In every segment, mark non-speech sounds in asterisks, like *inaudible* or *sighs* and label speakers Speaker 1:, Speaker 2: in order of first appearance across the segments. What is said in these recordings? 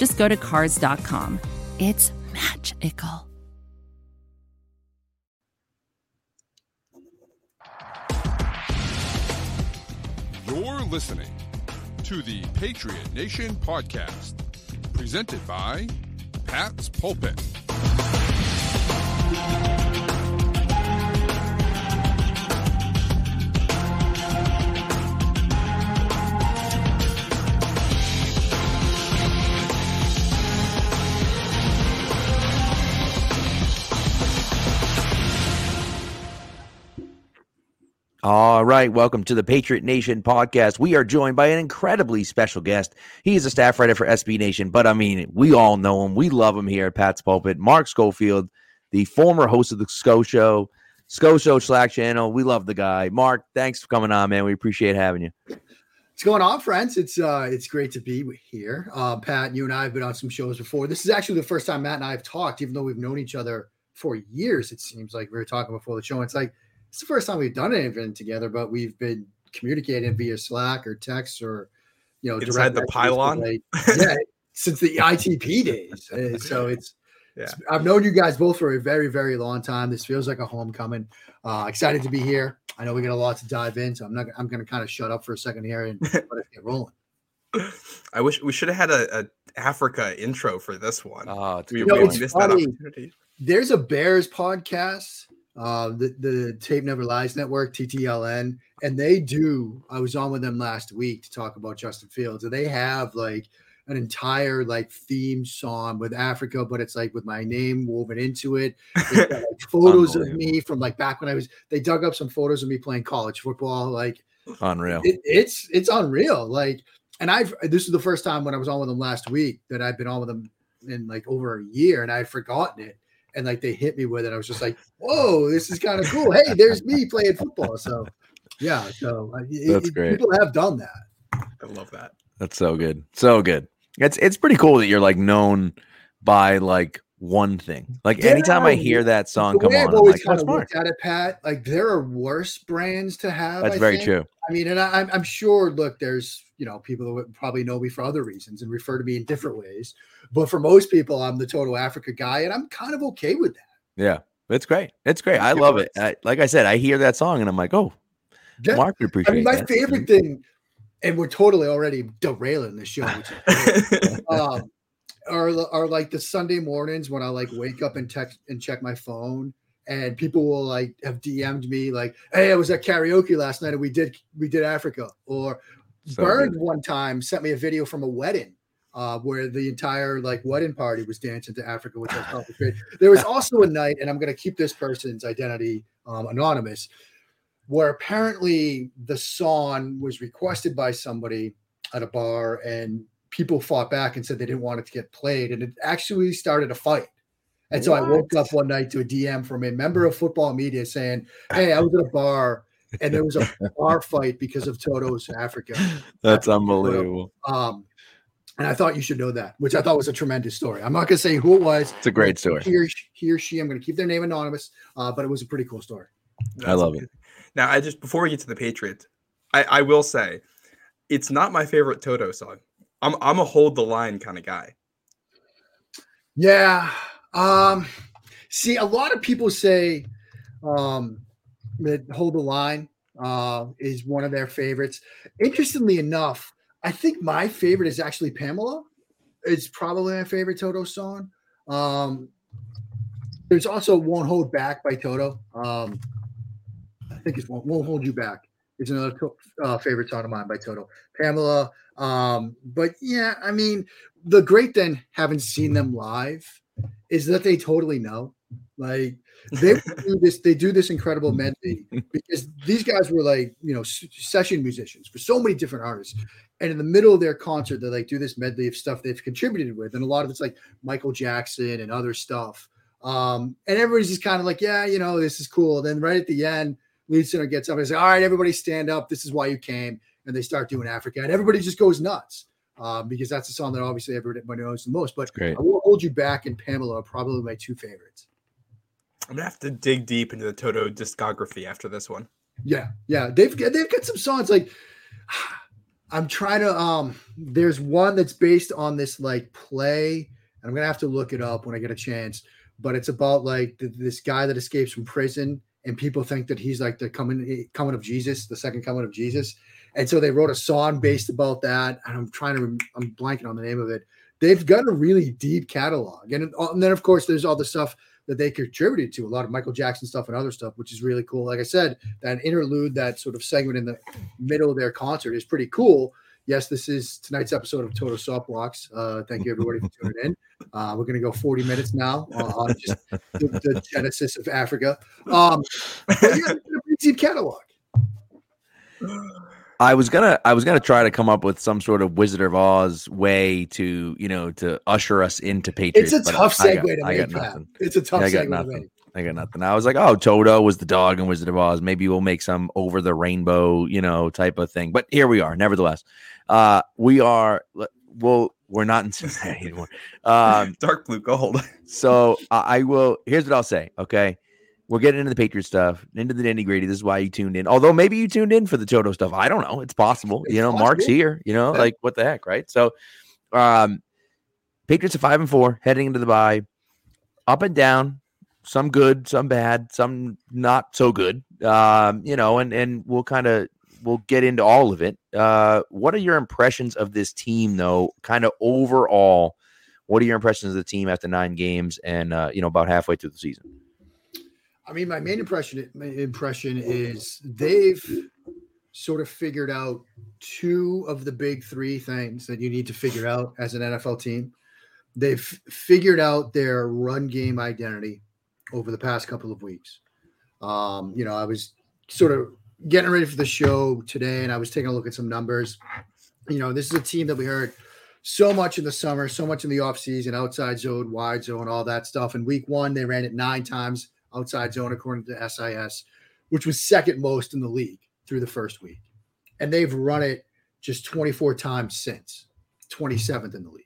Speaker 1: just go to Cars.com. It's magical.
Speaker 2: You're listening to the Patriot Nation podcast, presented by Pat's Pulpit.
Speaker 3: All right, welcome to the Patriot Nation podcast. We are joined by an incredibly special guest. He is a staff writer for SB Nation, but I mean, we all know him. We love him here at Pat's Pulpit. Mark Schofield, the former host of the SCO Show, SCO Show Slack channel. We love the guy. Mark, thanks for coming on, man. We appreciate having you.
Speaker 4: What's going on, friends? It's uh, it's great to be here. Uh, Pat, you and I have been on some shows before. This is actually the first time Matt and I have talked, even though we've known each other for years. It seems like we were talking before the show. It's like it's the first time we've done anything together, but we've been communicating via Slack or text or you know
Speaker 5: inside the pylon.
Speaker 4: Like, *laughs* yeah, since the ITP days. *laughs* Uh, so it's, yeah. It's, I've known you guys both for a very very long time. This feels like a homecoming. Uh, excited to be here. I know we got a lot to dive in, so I'm not. I'm going to kind of shut up for a second here and *laughs* let it get rolling.
Speaker 5: I wish we should have had a, a, Africa intro for this one.
Speaker 3: Oh, it's,
Speaker 4: we, we missed that opportunity. There's a Bears podcast uh, the the Tape Never Lies Network, TTLN, and they do. I was on with them last week to talk about Justin Fields, and they have like an entire like theme song with Africa, but it's like with my name woven into it. Got, like, *laughs* photos of me from like back when I was. They dug up some photos of me playing college football. Like
Speaker 3: unreal.
Speaker 4: It, it's it's unreal. Like, and I've this is the first time when I was on with them last week that I've been on with them in like over a year, and I'd forgotten it and like they hit me with it. I was just like, "Whoa, this is kind of cool." Hey, there's me playing football. So, yeah, so uh,
Speaker 3: that's it, great.
Speaker 4: People have done that.
Speaker 5: I love that.
Speaker 3: That's so good, so good. It's it's pretty cool that you're like known by like one thing. Like yeah, anytime I hear that song come on, I've always like, kind of
Speaker 4: looked at it, Pat. Like there are worse brands to have.
Speaker 3: That's
Speaker 4: I
Speaker 3: very
Speaker 4: think.
Speaker 3: true.
Speaker 4: I mean, and I, I'm sure. Look, there's you know people that would probably know me for other reasons and refer to me in different ways. But for most people, I'm the total Africa guy, and I'm kind of okay with that.
Speaker 3: Yeah, it's great. It's great. I love it. I, like I said, I hear that song and I'm like, oh, yeah. Mark would appreciate. I mean,
Speaker 4: my
Speaker 3: that.
Speaker 4: favorite thing, and we're totally already derailing the show. *laughs* um, are are like the Sunday mornings when I like wake up and text and check my phone and people will like have DM'd me like, "Hey, I was at karaoke last night and we did we did Africa." Or so Burned good. one time sent me a video from a wedding uh, where the entire like wedding party was dancing to Africa, which I thought was great. There was *laughs* also a night, and I'm going to keep this person's identity um, anonymous, where apparently the song was requested by somebody at a bar, and people fought back and said they didn't want it to get played, and it actually started a fight. And so what? I woke up one night to a DM from a member of football media saying, *laughs* "Hey, I was at a bar." and there was a bar fight because of Toto's Africa. *laughs*
Speaker 3: That's unbelievable.
Speaker 4: Um, and I thought you should know that, which I thought was a tremendous story. I'm not going to say who it was.
Speaker 3: It's a great story.
Speaker 4: He or, he or she, I'm going to keep their name anonymous, uh, but it was a pretty cool story.
Speaker 3: That's I love amazing. it.
Speaker 5: Now, I just before we get to the Patriots, I, I will say it's not my favorite Toto song. I'm I'm a hold the line kind of guy.
Speaker 4: Yeah. Um, see, a lot of people say um, that hold the line uh, is one of their favorites. Interestingly enough, I think my favorite is actually Pamela. It's probably my favorite Toto song. Um, there's also "Won't Hold Back" by Toto. Um, I think it's "Won't, Won't Hold You Back." It's another uh, favorite song of mine by Toto. Pamela. Um, but yeah, I mean, the great thing, having seen them live, is that they totally know. Like they do this, they do this incredible medley *laughs* because these guys were like, you know, session musicians for so many different artists And in the middle of their concert, they like do this medley of stuff they've contributed with, and a lot of it's like Michael Jackson and other stuff. Um, and everybody's just kind of like, yeah, you know, this is cool. And then right at the end, lead singer gets up and says, "All right, everybody, stand up. This is why you came." And they start doing Africa, and everybody just goes nuts um, because that's the song that obviously everybody knows the most. But
Speaker 3: Great.
Speaker 4: I will hold you back, and Pamela are probably my two favorites.
Speaker 5: I'm gonna have to dig deep into the Toto discography after this one.
Speaker 4: Yeah, yeah, they've they've got some songs like I'm trying to um. There's one that's based on this like play, and I'm gonna have to look it up when I get a chance. But it's about like th- this guy that escapes from prison, and people think that he's like the coming coming of Jesus, the second coming of Jesus, and so they wrote a song based about that. And I'm trying to I'm blanking on the name of it. They've got a really deep catalog, and, and then of course there's all the stuff that they contributed to a lot of Michael Jackson stuff and other stuff, which is really cool. Like I said, that interlude, that sort of segment in the middle of their concert is pretty cool. Yes, this is tonight's episode of Total Soft Blocks. Uh, thank you everybody for tuning in. Uh, we're going to go 40 minutes now uh, on just the, the, genesis of Africa. Um, but yeah, it's a pretty deep catalog.
Speaker 3: I was gonna I was gonna try to come up with some sort of Wizard of Oz way to you know to usher us into Patriots.
Speaker 4: It's a tough segue
Speaker 3: got,
Speaker 4: to
Speaker 3: I got
Speaker 4: make. Pat.
Speaker 3: nothing.
Speaker 4: It's a tough
Speaker 3: I got
Speaker 4: segue to
Speaker 3: nothing.
Speaker 4: make.
Speaker 3: I got nothing. I was like, oh, Toto was the dog in Wizard of Oz. Maybe we'll make some over the rainbow, you know, type of thing. But here we are. Nevertheless, uh, we are. Well, we're not in *laughs* Cincinnati anymore. Um,
Speaker 5: Dark blue gold.
Speaker 3: so I, I will. Here's what I'll say. Okay, we're getting into the Patriot stuff, into the nitty gritty. This is why you tuned in. Although maybe you tuned in for the Toto stuff. I don't know. It's possible.
Speaker 4: It's
Speaker 3: you know, Mark's here. You know,
Speaker 4: Yeah.
Speaker 3: like what the heck, right? So, um, Patriots are five and four heading into the bye, up and down. Some good, some bad, some not so good. Um, you know, and and we'll kind of we'll get into all of it. Uh, what are your impressions of this team, though? Kind of overall, what are your impressions of the team after nine games and uh, you know about halfway through the season?
Speaker 4: I mean, my main impression my impression is they've sort of figured out two of the big three things that you need to figure out as an NFL team. They've figured out their run game identity over the past couple of weeks. Um, you know, I was sort of getting ready for the show today and I was taking a look at some numbers. You know, this is a team that we heard so much in the summer, so much in the offseason, outside zone, wide zone, all that stuff. In week one, they ran it nine times outside zone, according to SIS, which was second most in the league through the first week. And they've run it just 24 times since, 27th in the league.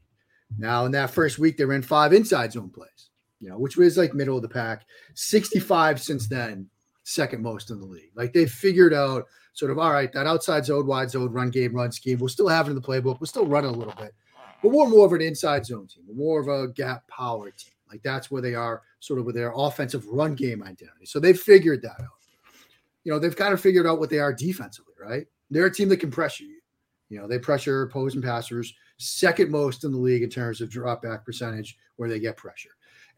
Speaker 4: Now, in that first week, they ran five inside zone plays, you know, which was like middle of the pack. 65 since then, second most in the league. Like they figured out sort of, all right, that outside zone, wide zone, run game, run scheme, we'll still have it in the playbook. We'll still run it a little bit. But we're more of an inside zone team, we're more of a gap power team. Like that's where they are, sort of with their offensive run game identity. So they've figured that out. You know, they've kind of figured out what they are defensively, right? They're a team that can pressure you. You know, they pressure opposing passers second most in the league in terms of drop back percentage where they get pressure.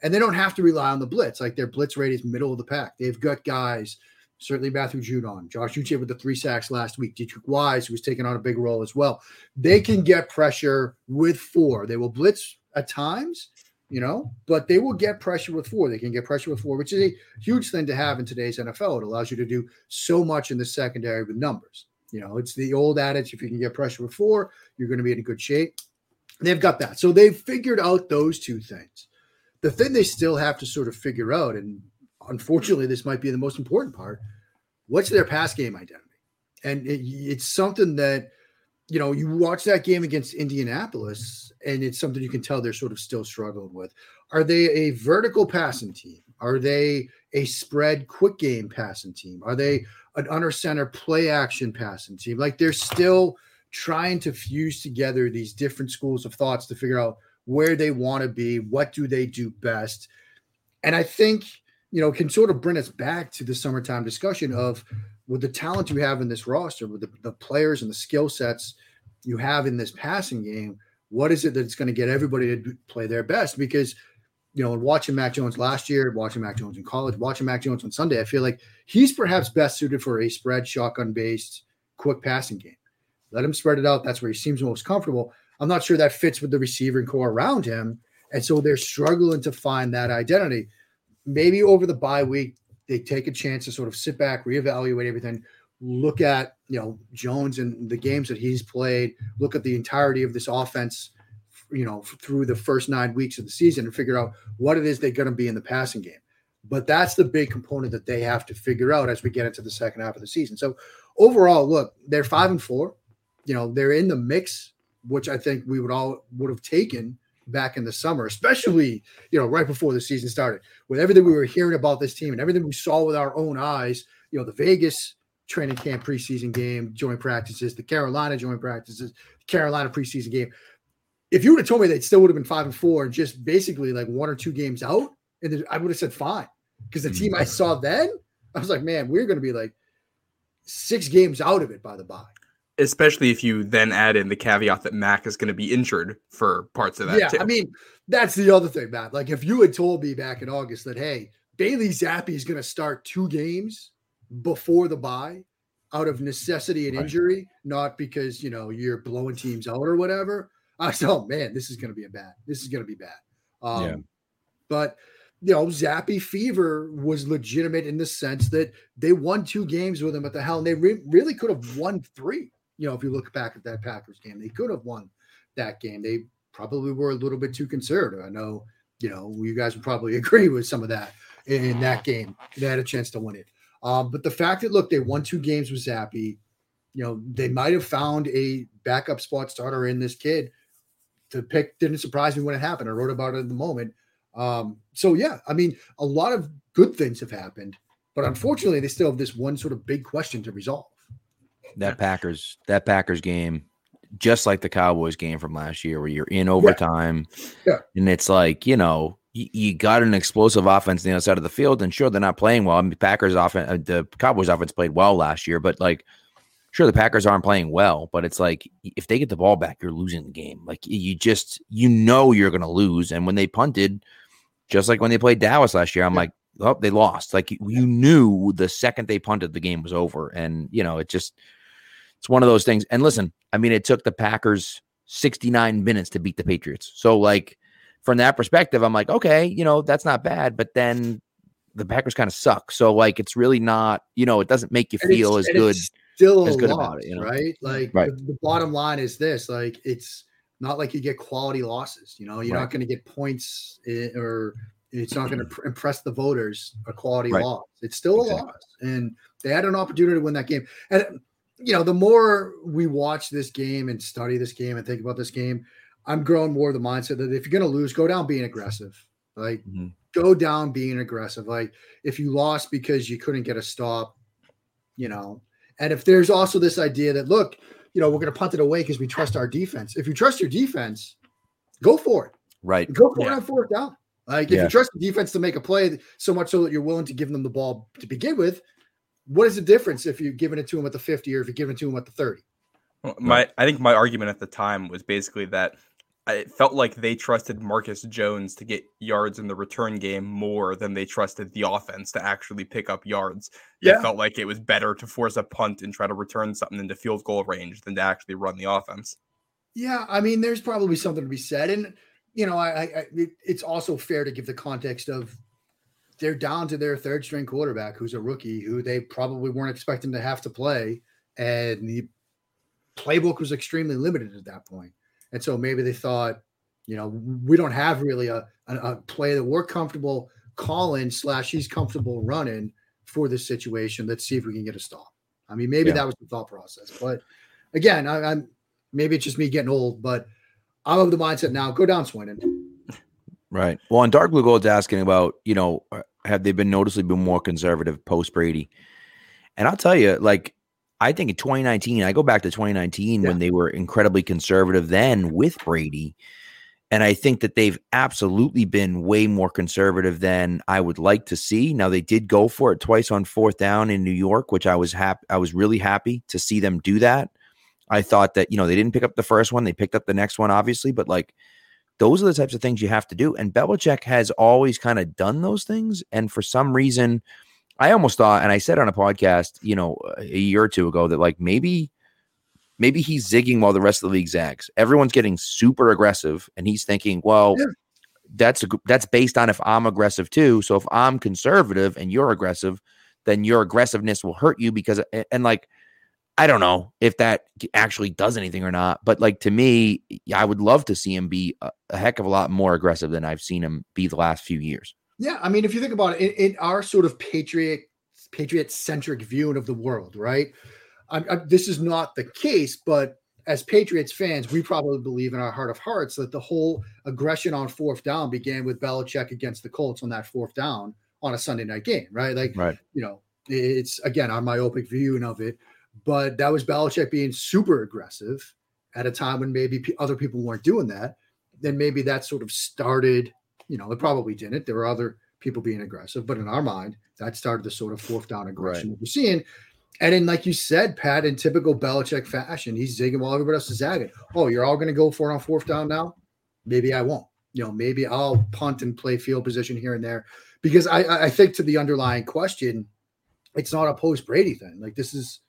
Speaker 4: And they don't have to rely on the blitz. Like their blitz rate is middle of the pack. They've got guys, certainly Matthew Judon, Josh Uche with the three sacks last week, Deatrich Wise, who was taking on a big role as well. They can get pressure with four. They will blitz at times, you know, but they will get pressure with four. They can get pressure with four, which is a huge thing to have in today's NFL. It allows you to do so much in the secondary with numbers. You know, it's the old adage if you can get pressure with four, you're going to be in good shape. They've got that. So they've figured out those two things. The thing they still have to sort of figure out, and unfortunately, this might be the most important part what's their pass game identity? And it, it's something that, you know, you watch that game against Indianapolis, and it's something you can tell they're sort of still struggling with. Are they a vertical passing team? Are they a spread quick game passing team? Are they an under center play action passing team? Like they're still trying to fuse together these different schools of thoughts to figure out where they want to be, what do they do best. And I think, you know, can sort of bring us back to the summertime discussion of with the talent you have in this roster, with the, the players and the skill sets you have in this passing game, what is it that's going to get everybody to play their best? Because, you know, watching Mac Jones last year, watching Mac Jones in college, watching Mac Jones on Sunday, I feel like he's perhaps best suited for a spread shotgun based quick passing game. Let him spread it out. That's where he seems most comfortable. I'm not sure that fits with the receiving core around him. And so they're struggling to find that identity. Maybe over the bye week, they take a chance to sort of sit back, reevaluate everything, look at you know Jones and the games that he's played, look at the entirety of this offense, you know, through the first nine weeks of the season and figure out what it is they're going to be in the passing game. But that's the big component that they have to figure out as we get into the second half of the season. So overall, look, they're five and four. You know, they're in the mix, which I think we would all would have taken back in the summer, especially you know right before the season started, with everything we were hearing about this team and everything we saw with our own eyes. You know, the Vegas training camp preseason game, joint practices, the Carolina joint practices, Carolina preseason game. If you would have told me they still would have been five and four and just basically like one or two games out, and I would have said fine because the mm, team I saw then, I was like, man, we're going to be like six games out of it by the bye.
Speaker 5: Especially if you then add in the caveat that Mac is going to be injured for parts of that.
Speaker 4: Yeah,
Speaker 5: too.
Speaker 4: I mean, that's the other thing, Matt. Like if you had told me back in August that, hey, Bailey Zappe is going to start two games before the bye out of necessity and injury, not because you know you're blowing teams out or whatever. I said, oh man, this is going to be a bad. This is going to be bad. Um, yeah. But you know, Zappe fever was legitimate in the sense that they won two games with him at the hell, and they re- really could have won three. You know, if you look back at that Packers game, they could have won that game. They probably were a little bit too conservative. I know, you know, you guys would probably *laughs* agree with some of that in that game. They had a chance to win it. Um, but the fact that look, they won two games with Zappe, you know, they might have found a backup spot starter in this kid to pick. Didn't surprise me when it happened. I wrote about it in the moment. Um, so yeah, I mean, a lot of good things have happened, but unfortunately, they still have this one sort of big question to resolve.
Speaker 3: That Packers, that Packers game, just like the Cowboys game from last year, where you're in overtime,
Speaker 4: yeah. yeah.
Speaker 3: and it's like you know you, you, got an explosive offense on the other side of the field, and sure they're not playing well. I mean, Packers offense, uh, the Cowboys offense played well last year, but like sure the Packers aren't playing well, but it's like if they get the ball back, you're losing the game. Like you just you know you're going to lose, and when they punted just like when they played Dallas last year. I'm yeah. like, oh, they lost. Like you knew the second they punted, the game was over. And, you know, it just, it's one of those things. And listen, I mean, it took the Packers 69 minutes to beat the Patriots. So, like, from that perspective, I'm like, okay, you know, that's not bad. But then the Packers kind of suck. So, like, it's really not, you know, it doesn't make you feel as good.
Speaker 4: Still as good loss, about it, you know? right? Like, right. The, the bottom line is this like, it's, not like you get quality losses. You know, you're right. not going to get points in, or it's not going to pr- impress the voters a quality right. loss. It's still exactly. a loss, and they had an opportunity to win that game. And you know, the more we watch this game and study this game and think about this game, I'm growing more of the mindset that if you're going to lose, go down being aggressive. Like, mm-hmm. go down being aggressive. Like, if you lost because you couldn't get a stop, you know, and if there's also this idea that look, you know, we're going to punt it away because we trust our defense. If you trust your defense, go for it.
Speaker 3: Right.
Speaker 4: Go for yeah. it on fourth down. Like if yeah. you trust the defense to make a play so much so that you're willing to give them the ball to begin with, what is the difference if you're giving it to him at the 50 or if you're giving it to him at the 30?
Speaker 5: Well, my I think my argument at the time was basically that it felt like they trusted Marcus Jones to get yards in the return game more than they trusted the offense to actually pick up yards. Yeah. It felt like it was better to force a punt and try to return something into field goal range than to actually run the offense.
Speaker 4: Yeah, I mean, there's probably something to be said, and you know, I, I it's also fair to give the context of they're down to their third string quarterback, who's a rookie, who they probably weren't expecting to have to play, and the playbook was extremely limited at that point. And so maybe they thought, you know, we don't have really a, a, a play that we're comfortable calling slash he's comfortable running for this situation. Let's see if we can get a stop. I mean, maybe yeah. that was the thought process. But again, I, am maybe it's just me getting old, but I'm of the mindset now. Go down Swindon.
Speaker 3: Right. Well, and Dark Blue Gold's asking about, you know, uh, have they been noticeably been more conservative post Brady? And I'll tell you, like I think in 2019, I go back to 2019 yeah. when they were incredibly conservative then with Brady. And I think that they've absolutely been way more conservative than I would like to see. Now they did go for it twice on fourth down in New York, which I was happy I was really happy to see them do that. I thought that, you know, they didn't pick up the first one, they picked up the next one, obviously, but like those are the types of things you have to do. And Belichick has always kind of done those things. And for some reason, I almost thought, and I said on a podcast, you know, a year or two ago that like maybe, maybe he's zigging while the rest of the league zags. Everyone's getting super aggressive, and he's thinking, well, yeah. that's a, that's based on if I'm aggressive too. So if I'm conservative and you're aggressive, then your aggressiveness will hurt you because and like I don't know if that actually does anything or not, but like to me, I would love to see him be a, a heck of a lot more aggressive than I've seen him be the last few years.
Speaker 4: Yeah, I mean, if you think about it, in, in our sort of patriot patriot centric viewing of the world, right? I, I, this is not the case, but as Patriots fans, we probably believe in our heart of hearts that the whole aggression on fourth down began with Belichick against the Colts on that fourth down on a Sunday night game, right? Like,
Speaker 3: right.
Speaker 4: you know, it's again our myopic viewing of it, but that was Belichick being super aggressive at a time when maybe p- other people weren't doing that. Then maybe that sort of started, you know, it probably didn't. There were other people being aggressive, but in our mind, that started the sort of fourth down aggression right. that we're seeing. And then, like you said, Pat, in typical Belichick fashion, he's zigging while everybody else is zagging. Oh, you're all going to go for it on fourth down now? Maybe I won't. You know, maybe I'll punt and play field position here and there because I, I think to the underlying question, it's not a post Brady thing. Like this is,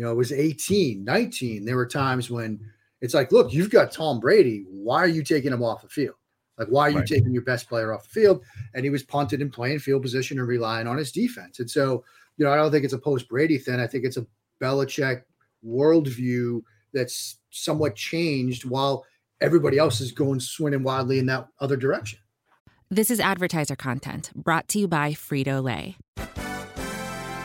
Speaker 4: you know, it was 18, 19. There were times when it's like, look, you've got Tom Brady. Why are you taking him off the field? Like, why are you right. taking your best player off the field? And he was punted and playing field position and relying on his defense. And so, you know, I don't think it's a post Brady thing. I think it's a Belichick worldview that's somewhat changed while everybody else is going swinging wildly in that other direction.
Speaker 1: This is advertiser content brought to you by Frito Lay.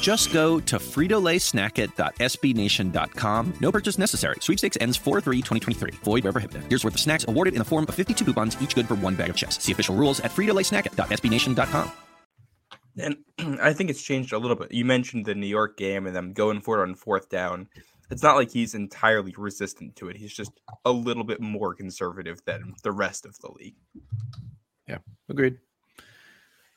Speaker 6: Just go to fritolaysnackit.sbnation.com. No purchase necessary. Sweepstakes ends 4-3-2023. Void where prohibited. Here's worth of snacks awarded in the form of 52 coupons, each good for one bag of chips. See official rules at fritolaysnackit.sbnation.com.
Speaker 5: And *clears throat* I think it's changed a little bit. You mentioned the New York game and them going for it on fourth down. It's not like he's entirely resistant to it. He's just a little bit more conservative than the rest of the league.
Speaker 3: Yeah, agreed.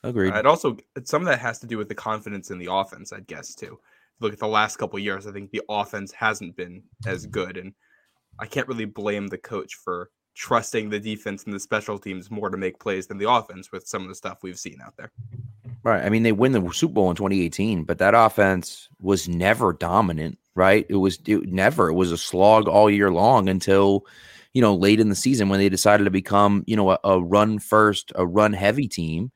Speaker 3: Agreed.
Speaker 5: It also some of that has to do with the confidence in the offense, I'd guess too. Look at the last couple years, I think the offense hasn't been as mm-hmm. good, and I can't really blame the coach for trusting the defense and the special teams more to make plays than the offense with some of the stuff we've seen out there.
Speaker 3: Right. I mean, they win the Super Bowl in 2018, but that offense was never dominant, right? It was it never. It was a slog all year long until, you know, late in the season when they decided to become, you know, a, a run first, a run heavy team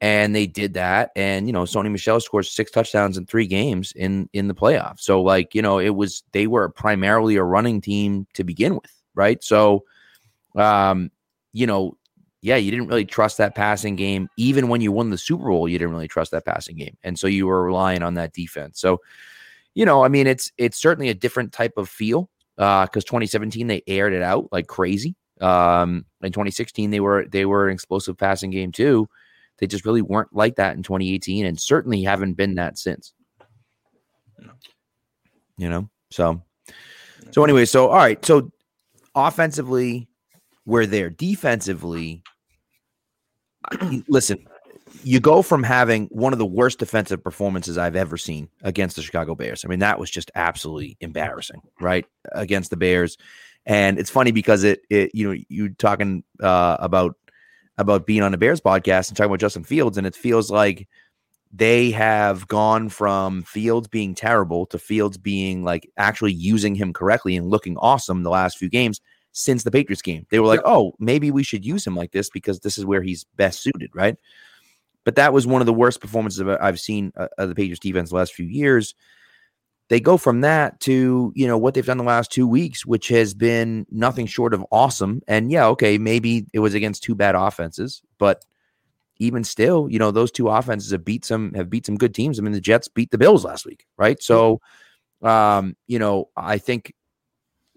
Speaker 3: and they did that and you know Sony Michel scored six touchdowns in three games in in the playoffs. So like you know it was they were primarily a running team to begin with right? So um you know yeah you didn't really trust that passing game. Even when you won the super bowl you didn't really trust that passing game and so you were relying on that defense. So you know i mean it's it's certainly a different type of feel uh because 2017 they aired it out like crazy. Um in 2016 they were they were an explosive passing game too they just really weren't like that in 2018 and certainly haven't been that since. You know, so so anyway, so all right, so offensively, we're there. Defensively, *clears throat* listen, you go from having one of the worst defensive performances I've ever seen against the Chicago Bears. I mean, that was just absolutely embarrassing, right? Against the Bears. And it's funny because it, it you know, you talking uh, about about being on the Bears podcast and talking about Justin Fields, and it feels like they have gone from Fields being terrible to Fields being like actually using him correctly and looking awesome the last few games since the Patriots game. They were like, yeah. oh, maybe we should use him like this because this is where he's best suited, right? But that was one of the worst performances I've seen uh, of the Patriots defense the last few years they go from that to you know what they've done the last two weeks which has been nothing short of awesome and yeah okay maybe it was against two bad offenses but even still you know those two offenses have beat some have beat some good teams i mean the jets beat the bills last week right so um you know i think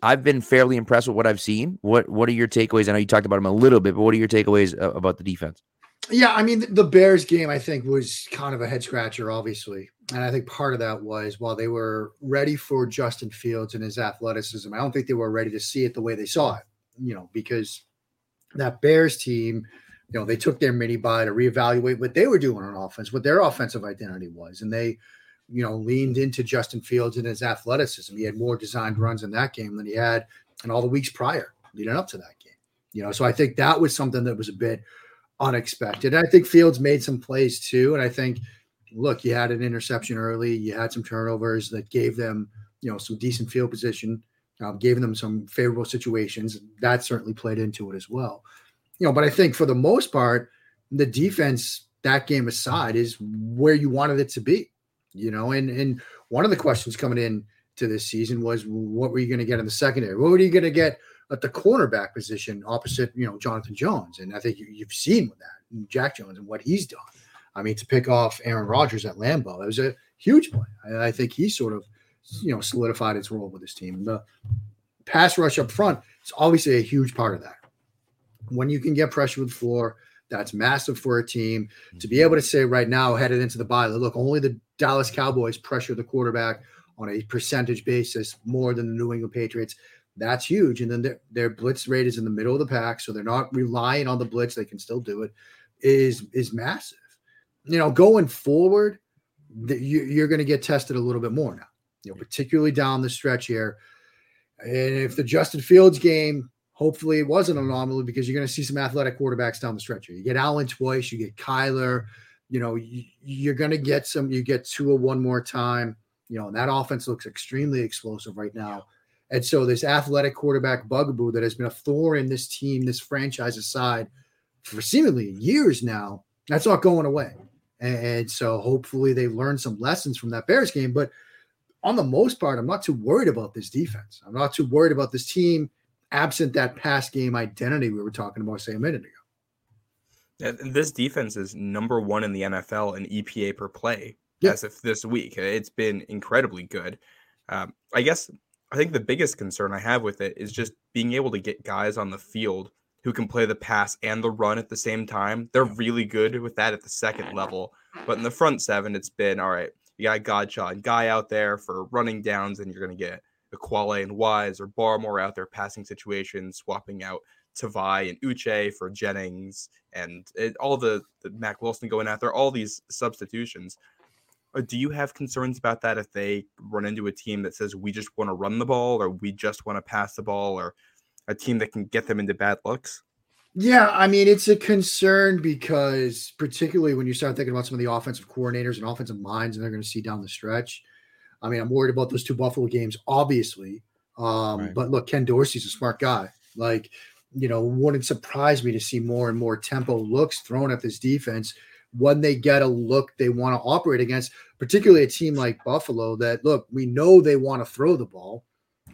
Speaker 3: I've been fairly impressed with what I've seen. What What are your takeaways? I know you talked about them a little bit, but what are your takeaways about the defense?
Speaker 4: Yeah, I mean, the Bears game, I think, was kind of a head scratcher, obviously. And I think part of that was while they were ready for Justin Fields and his athleticism, I don't think they were ready to see it the way they saw it, you know, because that Bears team, you know, they took their mini bye to reevaluate what they were doing on offense, what their offensive identity was. And they, you know, leaned into Justin Fields and his athleticism. He had more designed runs in that game than he had in all the weeks prior leading up to that game. You know, so I think that was something that was a bit unexpected. And I think Fields made some plays too. And I think, look, you had an interception early, you had some turnovers that gave them, you know, some decent field position, um, gave them some favorable situations. That certainly played into it as well. You know, but I think for the most part, the defense, that game aside, is where you wanted it to be. You know, and and one of the questions coming in to this season was what were you going to get in the secondary? What were you going to get at the cornerback position opposite, you know, Jonathan Jones. And I think you, have seen with that Jack Jones and what he's done. I mean, to pick off Aaron Rodgers at Lambeau, it was a huge play. I, I think he sort of, you know, solidified his role with his team. The pass rush up front is obviously a huge part of that. When you can get pressure with the floor, that's massive for a team to be mm-hmm. able to say right now, headed into the bye, look, only the Dallas Cowboys pressure the quarterback on a percentage basis more than the New England Patriots. That's huge. And then their, their blitz rate is in the middle of the pack, so they're not relying on the blitz. They can still do it. Is is massive. You know, going forward, the, you, you're going to get tested a little bit more now. You know, particularly down the stretch here. And if the Justin Fields game, hopefully it wasn't an anomaly because you're going to see some athletic quarterbacks down the stretch here. You get Allen twice, you get Kyler. You know, you, are going to get some. You get Tua one more time. You know, and that offense looks extremely explosive right now. And so this athletic quarterback bugaboo that has been a thorn in this team, this franchise aside for seemingly years now, that's not going away. And so hopefully they learn some lessons from that Bears game. But on the most part, I'm not too worried about this defense. I'm not too worried about this team absent that pass game identity we were talking about, say, a minute ago.
Speaker 5: this defense is number one in the NFL in EPA per play yeah. as of this week. It's been incredibly good. Um, I guess I think the biggest concern I have with it is just being able to get guys on the field who can play the pass and the run at the same time. They're really good with that at the second level. But in the front seven, it's been all right. You got Godchaux and Guy out there for running downs, and you're going to get Ekuale and Wise or Barmore out there passing situations, swapping out Tavai and Uche for Jennings and it, all the, the Mack Wilson going out there, all these substitutions. Uh, do you have concerns about that if they run into a team that says we just want to run the ball or we just want to pass the ball or a team that can get them into bad looks?
Speaker 4: Yeah, I mean, it's a concern because particularly when you start thinking about some of the offensive coordinators and offensive minds and they're going to see down the stretch. I mean, I'm worried about those two Buffalo games, obviously. Um, right. But look, Ken Dorsey's a smart guy. Like, you know, wouldn't surprise me to see more and more tempo looks thrown at this defense when they get a look they want to operate against, particularly a team like Buffalo that look, we know they want to throw the ball.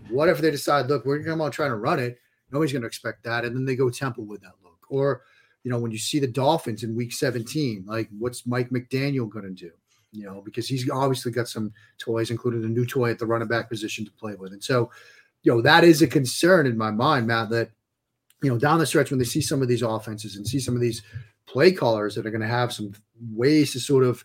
Speaker 4: What if they decide, look, we're going to come out trying to run it? Nobody's going to expect that. And then they go tempo with that look. Or, you know, when you see the Dolphins in week 17, like what's Mike McDaniel going to do? You know, because he's obviously got some toys, including a new toy at the running back position to play with. And so, you know, that is a concern in my mind, Matt, that, you know, down the stretch when they see some of these offenses and see some of these play callers that are going to have some ways to sort of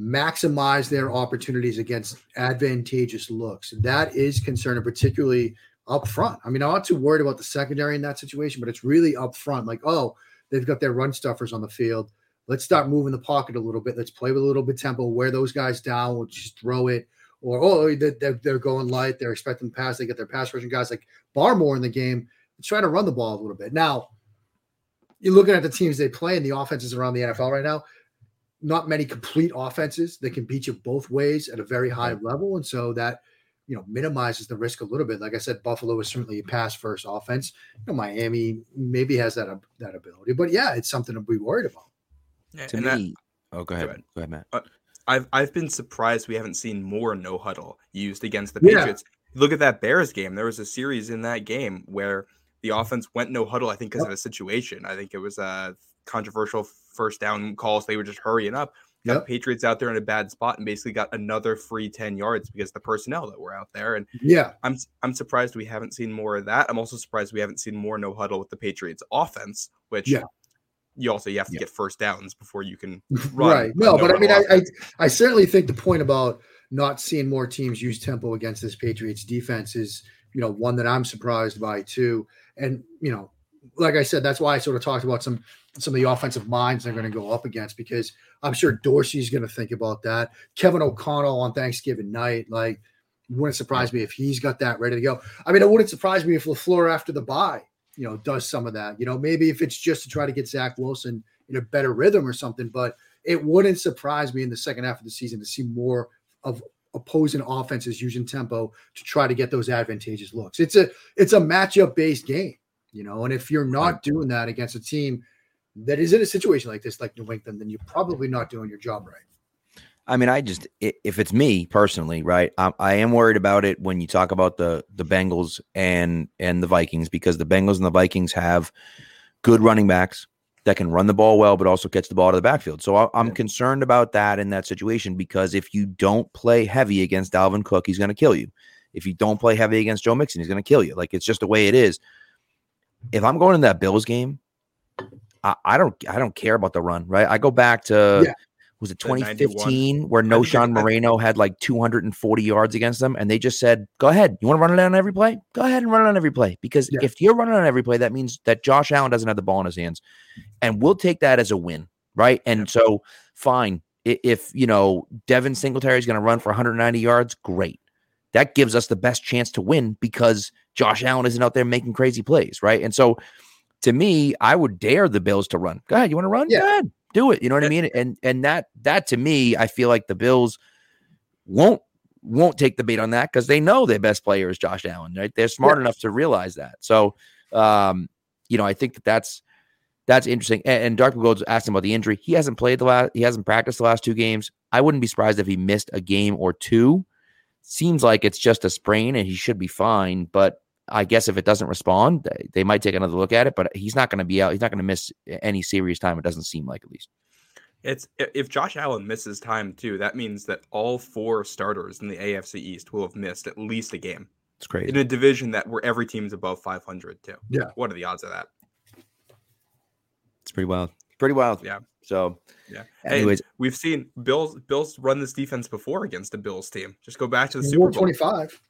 Speaker 4: maximize their opportunities against advantageous looks. That is concerning, particularly up front. I mean, I'm not too worried about the secondary in that situation, but it's really up front. Like, oh, they've got their run stuffers on the field. Let's start moving the pocket a little bit. Let's play with a little bit tempo. Wear those guys down. We'll just throw it. Or oh, oh they're, they're going light. They're expecting pass. They get their pass rushing guys like Barmore in the game. Let's try to run the ball a little bit. Now, you're looking at the teams they play and the offenses around the NFL right now. Not many complete offenses that can beat you both ways at a very high level, and so that you know minimizes the risk a little bit. Like I said, Buffalo is certainly a pass first offense. You know, Miami maybe has that that ability, but yeah, it's something to be worried about.
Speaker 3: Yeah, to me, that, oh, go ahead, go ahead, go ahead Matt. Uh,
Speaker 5: I've I've been surprised we haven't seen more no huddle used against the Patriots. Yeah. Look at that Bears game. There was a series in that game where the offense went no huddle. I think because yep. of a situation. I think it was a controversial first down calls. They were just hurrying up. got
Speaker 4: Yep.
Speaker 5: Patriots out there in a bad spot and basically got another free 10 yards because the personnel that were out there. And
Speaker 4: Yeah.
Speaker 5: I'm I'm surprised we haven't seen more of that. I'm also surprised we haven't seen more no huddle with the Patriots offense, which
Speaker 4: Yeah.
Speaker 5: you also you have to
Speaker 3: Yeah.
Speaker 5: get first downs before you can *laughs* run.
Speaker 4: right. No, but I mean, I, I. I certainly think the point about not seeing more teams use tempo against this Patriots defense is, you know, one that I'm surprised by too. And you know, like I said, that's why I sort of talked about some some of the offensive minds they're going to go up against because I'm sure Dorsey's going to think about that. Kevin O'Connell on Thanksgiving night, like, wouldn't surprise me if he's got that ready to go. I mean, it wouldn't surprise me if Lafleur after the bye, you know, does some of that. You know, maybe if it's just to try to get Zach Wilson in a better rhythm or something, but it wouldn't surprise me in the second half of the season to see more of opposing offenses using tempo to try to get those advantageous looks. It's a it's a matchup based game, you know, and if you're not doing that against a team that is in a situation like this, like New England, then you're probably not doing your job right.
Speaker 3: I mean, I just if it's me personally, right? I, I am worried about it when you talk about the the Bengals and and the Vikings because the Bengals and the Vikings have good running backs that can run the ball well, but also catch the ball out of the backfield. So I, I'm
Speaker 5: Yeah.
Speaker 3: concerned about that in that situation because if you don't play heavy against Dalvin Cook, he's going to kill you. If you don't play heavy against Joe Mixon, he's going to kill you. Like it's just the way it is. If I'm going in that Bills game, I, I don't I don't care about the run, right? I go back to
Speaker 4: Yeah.
Speaker 3: was it 2015 where No
Speaker 5: I- I-
Speaker 3: Moreno had like 240 yards against them, and they just said, "Go ahead, you want to run it on every play? Go ahead and run it on every play." Because
Speaker 4: Yeah.
Speaker 3: if you're running on every play, that means that Josh Allen doesn't have the ball in his hands, and we'll take that as a win, right? And so, fine, if you know Devin Singletary is going to run for 190 yards, great. That gives us the best chance to win because Josh Allen isn't out there making crazy plays, right? And so, to me, I would dare the Bills to run. Go ahead, you want to run?
Speaker 4: Yeah.
Speaker 3: Go ahead, do it. You know what I mean? And and that that to me, I feel like the Bills won't won't take the bait on that because they know their best player is Josh Allen, right? They're smart enough to realize that. So, um, you know, I think that that's that's interesting. And, and Dark Gold's asked him about the injury. He hasn't played the last. He hasn't practiced the last two games. I wouldn't be surprised if he missed a game or two. Seems like it's just a sprain and he should be fine. But I guess if it doesn't respond, they, they might take another look at it. But he's not going to be out. He's not going to miss any serious time. It doesn't seem like at least.
Speaker 5: It's if Josh Allen misses time too, that means that all four starters in the AFC East will have missed at least a game
Speaker 3: It's crazy.
Speaker 5: in a division that where every team's above 500 too.
Speaker 4: Yeah.
Speaker 5: What are the odds of that?
Speaker 3: It's pretty wild. Pretty wild.
Speaker 5: Yeah.
Speaker 3: So,
Speaker 5: Yeah. Hey,
Speaker 3: anyways,
Speaker 5: we've seen Bills Bills run this defense before against a Bills team. Just go back to the Super Bowl.
Speaker 4: 125.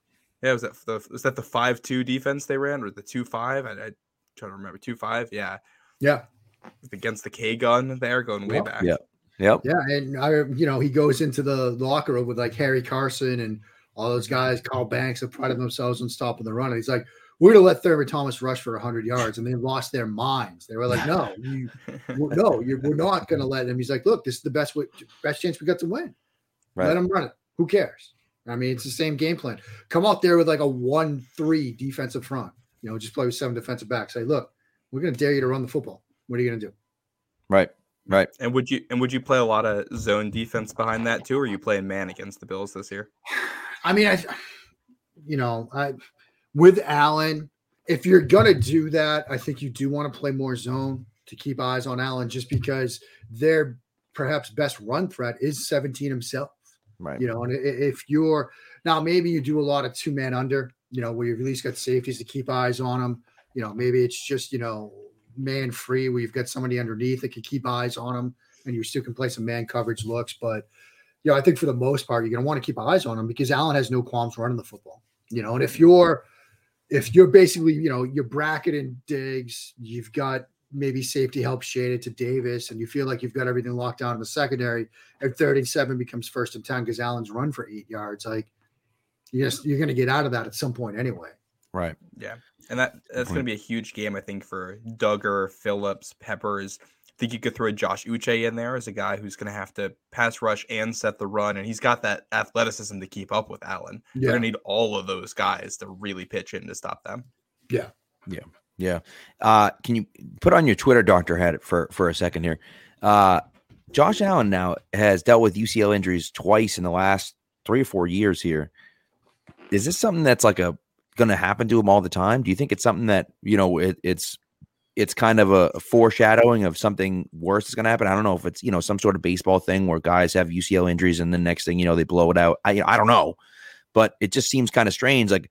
Speaker 5: Yeah, was that the was that the five two defense they ran or the two five? I, I trying to remember two five. Yeah,
Speaker 4: Yeah.
Speaker 5: against the K gun there, going way
Speaker 4: Yep.
Speaker 5: back.
Speaker 3: Yeah. yep.
Speaker 4: Yeah, and I, you know, he goes into the locker room with like Harry Carson and all those guys. Carl Banks have prided themselves on stopping the run. And he's like, "We're gonna let Thurman Thomas rush for hundred yards," and they lost their minds. They were like, "No, you, we're- no, *laughs* you're, we're not gonna let him." He's like, "Look, this is the best way, best chance we got to win.
Speaker 3: Right.
Speaker 4: Let him run it. Who cares? I mean, it's the same game plan. Come out there with like a one-three defensive front. You know, just play with seven defensive backs. Say, look, we're gonna dare you to run the football. What are you gonna do?
Speaker 3: Right. Right.
Speaker 5: And would you and would you play a lot of zone defense behind that too, or are you playing man against the Bills this year? *sighs*
Speaker 4: I mean, I, you know, I with Allen, if you're gonna do that, I think you do want to play more zone to keep eyes on Allen, just because their perhaps best run threat is 17 himself.
Speaker 3: Right.
Speaker 4: You know, and if you're now maybe you do a lot of two man under, you know, where you've at least got safeties to keep eyes on them. You know, maybe it's just you know man free where you've got somebody underneath that can keep eyes on them, and you still can play some man coverage looks, but you know, I think for the most part, you're going to want to keep eyes on him because Allen has no qualms running the football. You know, and if you're if you're basically, you know, you're bracketing digs, you've got maybe safety help shaded to Davis, and you feel like you've got everything locked down in the secondary, and third and seven becomes first and ten because Allen's run for eight yards. Like you just you're going to get out of that at some point anyway.
Speaker 3: Right.
Speaker 5: Yeah, and that that's going to be a huge game, I think, for Dugger, Phillips, Peppers. I think you could throw Josh Uche in there as a guy who's going to have to pass rush and set the run, and he's got that athleticism to keep up with Allen.
Speaker 4: Yeah.
Speaker 5: They're going to need all of those guys to really pitch in to stop them.
Speaker 3: Yeah. Yeah. Uh, can you put on your Twitter doctor hat for for a second here? Uh, Josh Allen now has dealt with UCL injuries twice in the last three or four years here. Is this something that's like a going to happen to him all the time? Do you think it's something that you know it, it's it's kind of a, foreshadowing of something worse is going to happen. I don't know if it's you know some sort of baseball thing where guys have UCL injuries and the next thing you know they blow it out. I I don't know, but it just seems kind of strange. Like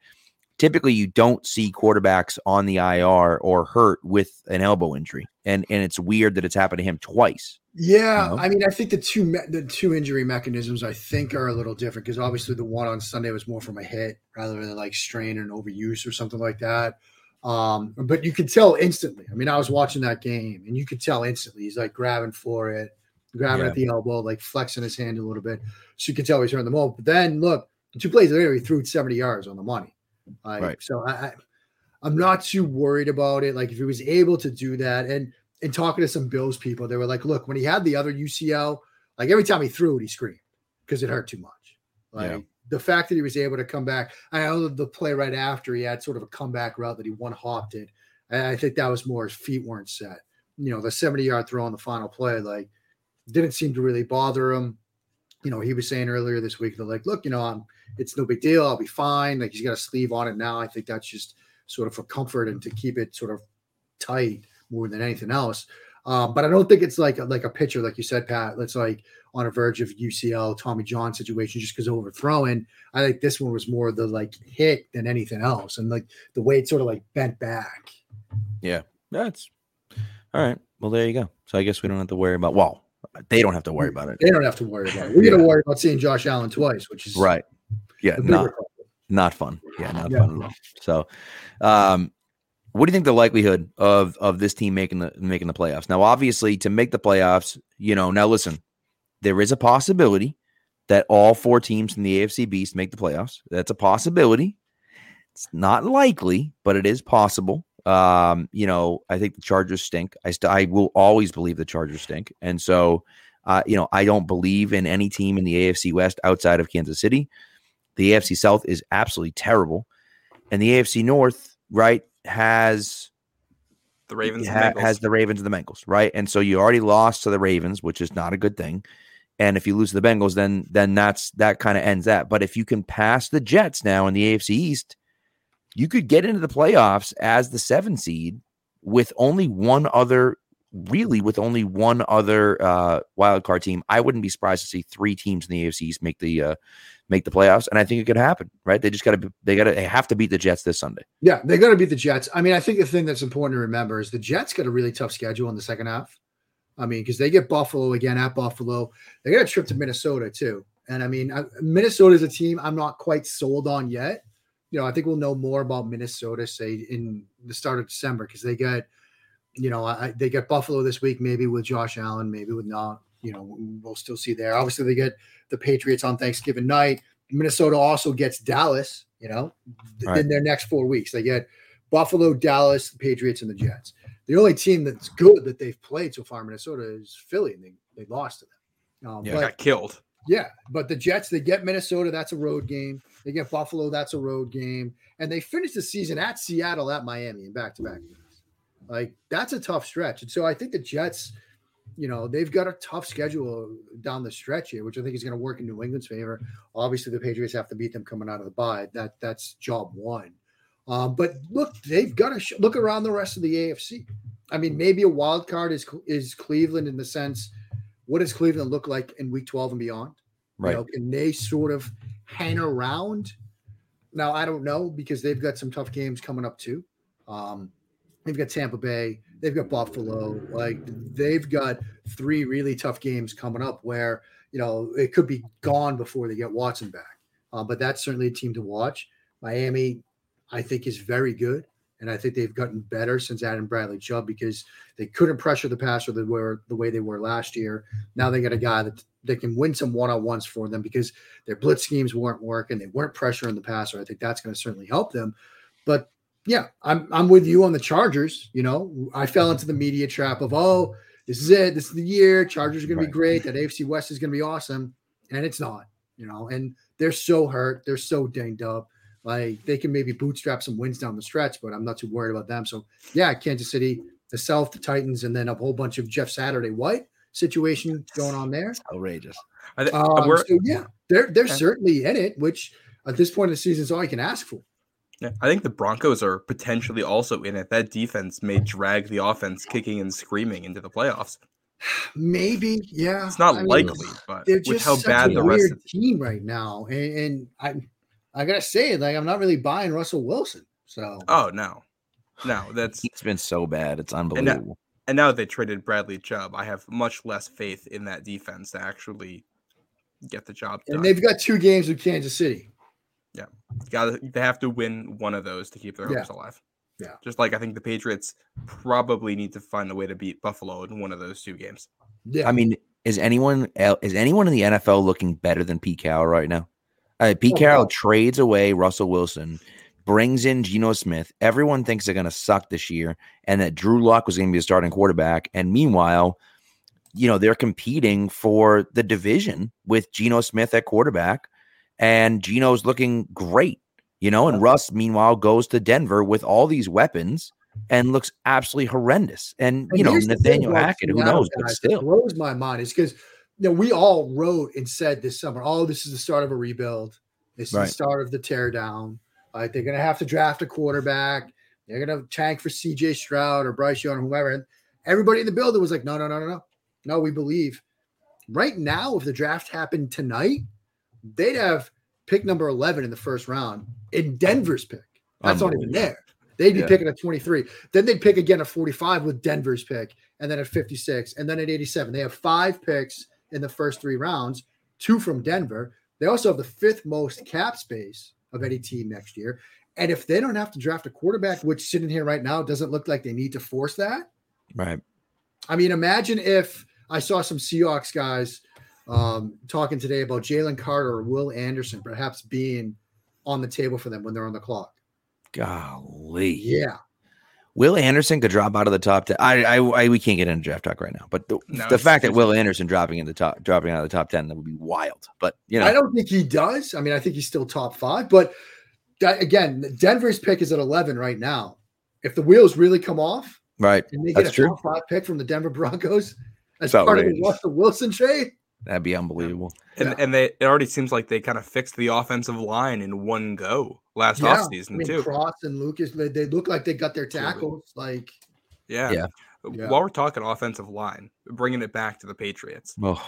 Speaker 3: typically you don't see quarterbacks on the IR or hurt with an elbow injury, and and it's weird that it's happened to him twice.
Speaker 4: Yeah,
Speaker 3: You know?
Speaker 4: I mean, I think the two me- the two injury mechanisms I think are a little different because obviously the one on Sunday was more from a hit rather than like strain and overuse or something like that. Um, but you could tell instantly. I mean, I was watching that game and you could tell instantly he's like grabbing for it, grabbing
Speaker 3: Yeah.
Speaker 4: at the elbow, like flexing his hand a little bit. So you could tell he's turned the ball. But then look, two plays later, he threw 70 yards on the money. Like,
Speaker 3: Right.
Speaker 4: so I, I I'm not too worried about it. Like if he was able to do that and and talking to some Bills people, they were like, look, when he had the other UCL, like every time he threw it, he screamed because it hurt too much. Like
Speaker 3: Yeah.
Speaker 4: the fact that he was able to come back, I know the play right after he had sort of a comeback route that he one hopped it. And I think that was more his feet weren't set. You know, the 70 yard throw on the final play, like didn't seem to really bother him. You know, he was saying earlier this week, they're like, look, you know, I'm it's no big deal. I'll be fine. Like he's got a sleeve on it now. I think that's just sort of for comfort and to keep it sort of tight more than anything else. Um, but I don't think it's like like a pitcher, like you said, Pat. That's like on a verge of UCL Tommy John situation just because overthrowing. I think this one was more the like hit than anything else, and like the way it sort of like bent back.
Speaker 3: Yeah, that's all right. Well, there you go. So I guess we don't have to worry about. Well, they don't have to worry about it.
Speaker 4: They don't have to worry about it. We're gonna worry about seeing Josh Allen twice, which is
Speaker 3: Right. Yeah. Not not fun. Yeah, not
Speaker 4: Yeah.
Speaker 3: fun at all. So, um, what do you think the likelihood of of this team making the making the playoffs? Now, obviously, to make the playoffs, you know, now listen, there is a possibility that all four teams in the AFC Beast make the playoffs. That's a possibility. It's not likely, but it is possible. Um, you know, I think the Chargers stink. I st- I will always believe the Chargers stink, and so, uh, you know, I don't believe in any team in the AFC West outside of Kansas City. The AFC South is absolutely terrible, and the AFC North, right, has
Speaker 5: The Ravens and
Speaker 3: ha-
Speaker 5: Bengals.
Speaker 3: has the Ravens and the Bengals, right? And so you already lost to the Ravens, which is not a good thing. And if you lose to the Bengals, then then that's that kind of ends that. But if you can pass the Jets now in the AFC East, you could get into the playoffs as the seven seed with only one other, really with only one other uh, wild card team. I wouldn't be surprised to see three teams in the AFC East make the uh, make the playoffs, and I think it could happen. Right? They just got to they got to they have to beat the Jets this Sunday.
Speaker 4: Yeah, they got to beat the Jets. I mean, I think the thing that's important to remember is the Jets got a really tough schedule in the second half. I mean, because they get Buffalo again at Buffalo. They got a trip to Minnesota too. And I mean, Minnesota is a team I'm not quite sold on yet. You know, I think we'll know more about Minnesota, say in the start of December, because they got, you know, I, they get Buffalo this week, maybe with Josh Allen, maybe with not. You know, we'll still see there. Obviously, they get the Patriots on Thanksgiving night. Minnesota also gets Dallas. You know,
Speaker 3: Right.
Speaker 4: in their next four weeks, they get Buffalo, Dallas, the Patriots, and the Jets. The only team that's good that they've played so far, in Minnesota, is Philly, and they, they lost to them. Um,
Speaker 3: Yeah.
Speaker 4: but
Speaker 5: got killed.
Speaker 4: yeah, but the Jets, they get Minnesota, that's a road game. They get Buffalo, that's a road game. And they finish the season at Seattle, at Miami, and back to back. Like, that's a tough stretch. And so I think the Jets, you know, they've got a tough schedule down the stretch here, which I think is going to work in New England's favor. Obviously, the Patriots have to beat them coming out of the bye. That That's job one. Um, but look, they've got to sh- look around the rest of the AFC. I mean, maybe a wild card is is Cleveland in the sense, what does Cleveland look like in Week 12 and beyond?
Speaker 3: Right.
Speaker 4: You know, can they sort of hang around? Now, I don't know because they've got some tough games coming up too. Um, they've got Tampa Bay, they've got Buffalo. Like they've got three really tough games coming up where you know it could be gone before they get Watson back. Uh, but that's certainly a team to watch. Miami, I think, is very good. And I think they've gotten better since Adam Bradley Chubb because they couldn't pressure the passer the, were, the way they were last year. Now they got a guy that they can win some one on ones for them because their blitz schemes weren't working. They weren't pressuring the passer. I think that's going to certainly help them. But yeah, I'm I'm with you on the Chargers. You know, I fell into the media trap of oh, this is it, this is the year. Chargers are going to be great. That AFC West is going to be awesome, and it's not. You know, and they're so hurt. They're so dinged up. Like they can maybe bootstrap some wins down the stretch, but I'm not too worried about them. So yeah, Kansas City, the South, the Titans, and then a whole bunch of Jeff Saturday White situation going on there.
Speaker 3: Outrageous.
Speaker 5: I
Speaker 4: Um, so yeah, they're they're
Speaker 5: Okay.
Speaker 4: certainly in it, which at this point in the season is all I can ask for.
Speaker 5: Yeah, I think the Broncos are potentially also in it. That defense may drag the offense kicking and screaming into the playoffs.
Speaker 4: Maybe, yeah.
Speaker 5: It's not
Speaker 4: I mean,
Speaker 5: likely, but
Speaker 4: they're
Speaker 5: with
Speaker 4: just
Speaker 5: how
Speaker 4: such
Speaker 5: bad
Speaker 4: a
Speaker 5: the rest
Speaker 4: weird
Speaker 5: of
Speaker 4: team right now, and, and I, I gotta say, like, I'm not really buying Russell Wilson. So,
Speaker 5: Oh no. No, that's
Speaker 3: It's been so bad. It's unbelievable.
Speaker 5: and now that they traded Bradley Chubb, I have much less faith in that defense to actually get the job done.
Speaker 4: and they've got two games with Kansas City.
Speaker 5: Got they have to win one of those to keep their
Speaker 4: Yeah.
Speaker 5: hopes alive.
Speaker 4: Yeah.
Speaker 5: Just like I think the Patriots probably need to find a way to beat Buffalo in one of those two games.
Speaker 4: Yeah,
Speaker 3: I mean, is anyone is anyone in the NFL looking better than Pete Carroll right now? Uh, Pete
Speaker 4: Oh,
Speaker 3: Carroll
Speaker 4: no.
Speaker 3: trades away Russell Wilson, brings in Geno Smith. Everyone thinks they're going to suck this year, and that Drew Lock was going to be a starting quarterback. And meanwhile, you know they're competing for the division with Geno Smith at quarterback, and Geno's looking great. You know, and Russ meanwhile goes to Denver with all these weapons and looks absolutely horrendous. And,
Speaker 4: And
Speaker 3: you know Nathaniel Hackett, who knows, but still.
Speaker 4: Blows my mind. It's because you know we all wrote and said this summer, "Oh, this is the start of a rebuild. This is
Speaker 3: Right.
Speaker 4: the start of the teardown. Like they're gonna have to draft a quarterback. They're gonna tank for C.J. Stroud or Bryce Young or whoever." And everybody in the building was like, "No, no, no, no, no, no. We believe." Right now, if the draft happened tonight, they'd have pick number eleven in the first round in Denver's pick. That's not even there. They'd be
Speaker 3: Yeah.
Speaker 4: picking at 23. Then they'd pick again at 45 with Denver's pick, and then at 56, and then at 87. They have five picks in the first three rounds, two from Denver. They also have the fifth most cap space of any team next year. And if they don't have to draft a quarterback, which sitting here right now doesn't look like they need to force that.
Speaker 3: Right.
Speaker 4: I mean, imagine if I saw some Seahawks guys um, talking today about Jalen Carter or Will Anderson perhaps being on the table for them when they're on the clock.
Speaker 3: Golly.
Speaker 4: Yeah.
Speaker 3: Will Anderson could drop out of the top ten. I, I, I we can't get into draft talk right now, but the,
Speaker 5: No,
Speaker 3: the fact that Will Anderson dropping in the top, dropping out of the top ten, that would be wild. But you know,
Speaker 4: I don't think he does. I mean, I think he's still top five, but that, again, Denver's pick is at 11 right now. If the wheels really come off
Speaker 3: right?
Speaker 4: and they get
Speaker 3: That's
Speaker 4: a
Speaker 3: true.
Speaker 4: top five pick from the Denver Broncos as
Speaker 3: It's
Speaker 4: part of the. Russell Wilson trade,
Speaker 3: That'd be unbelievable.
Speaker 5: And
Speaker 4: Yeah.
Speaker 5: and they it already seems like they kind of fixed the offensive line in one go last
Speaker 4: yeah,
Speaker 5: offseason
Speaker 4: I mean,
Speaker 5: too.
Speaker 4: Cross and Lucas, they, they look like they got their
Speaker 5: Absolutely.
Speaker 4: tackles. Like,
Speaker 5: yeah.
Speaker 3: Yeah.
Speaker 4: Yeah.
Speaker 5: While we're talking offensive line, bringing it back to the Patriots,
Speaker 3: Oh,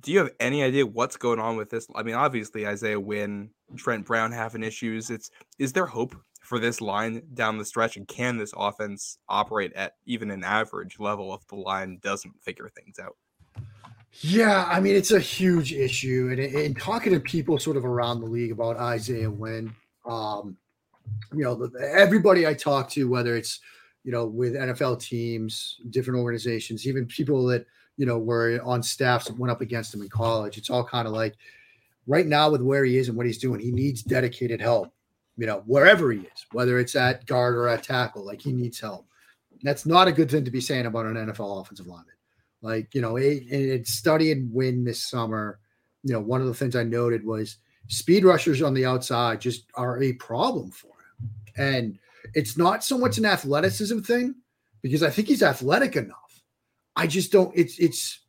Speaker 5: do you have any idea what's going on with this? I mean, obviously Isaiah Wynn, Trent Brown having issues. It's is there hope for this line down the stretch, and can this offense operate at even an average level if the line doesn't figure things out?
Speaker 4: Yeah, I mean it's a huge issue, and, and talking to people sort of around the league about Isaiah Wynn, um, you know, everybody I talk to, whether it's you know with NFL teams, different organizations, even people that you know were on staffs that went up against him in college, it's all kind of like right now with where he is and what he's doing, he needs dedicated help. You know, wherever he is, whether it's at guard or at tackle, like he needs help. That's not a good thing to be saying about an NFL offensive lineman. Like, you know, it, it studying Wynn this summer, you know, one of the things I noted was speed rushers on the outside just are a problem for him. And it's not so much an athleticism thing because I think he's athletic enough. I just don't, it's, it's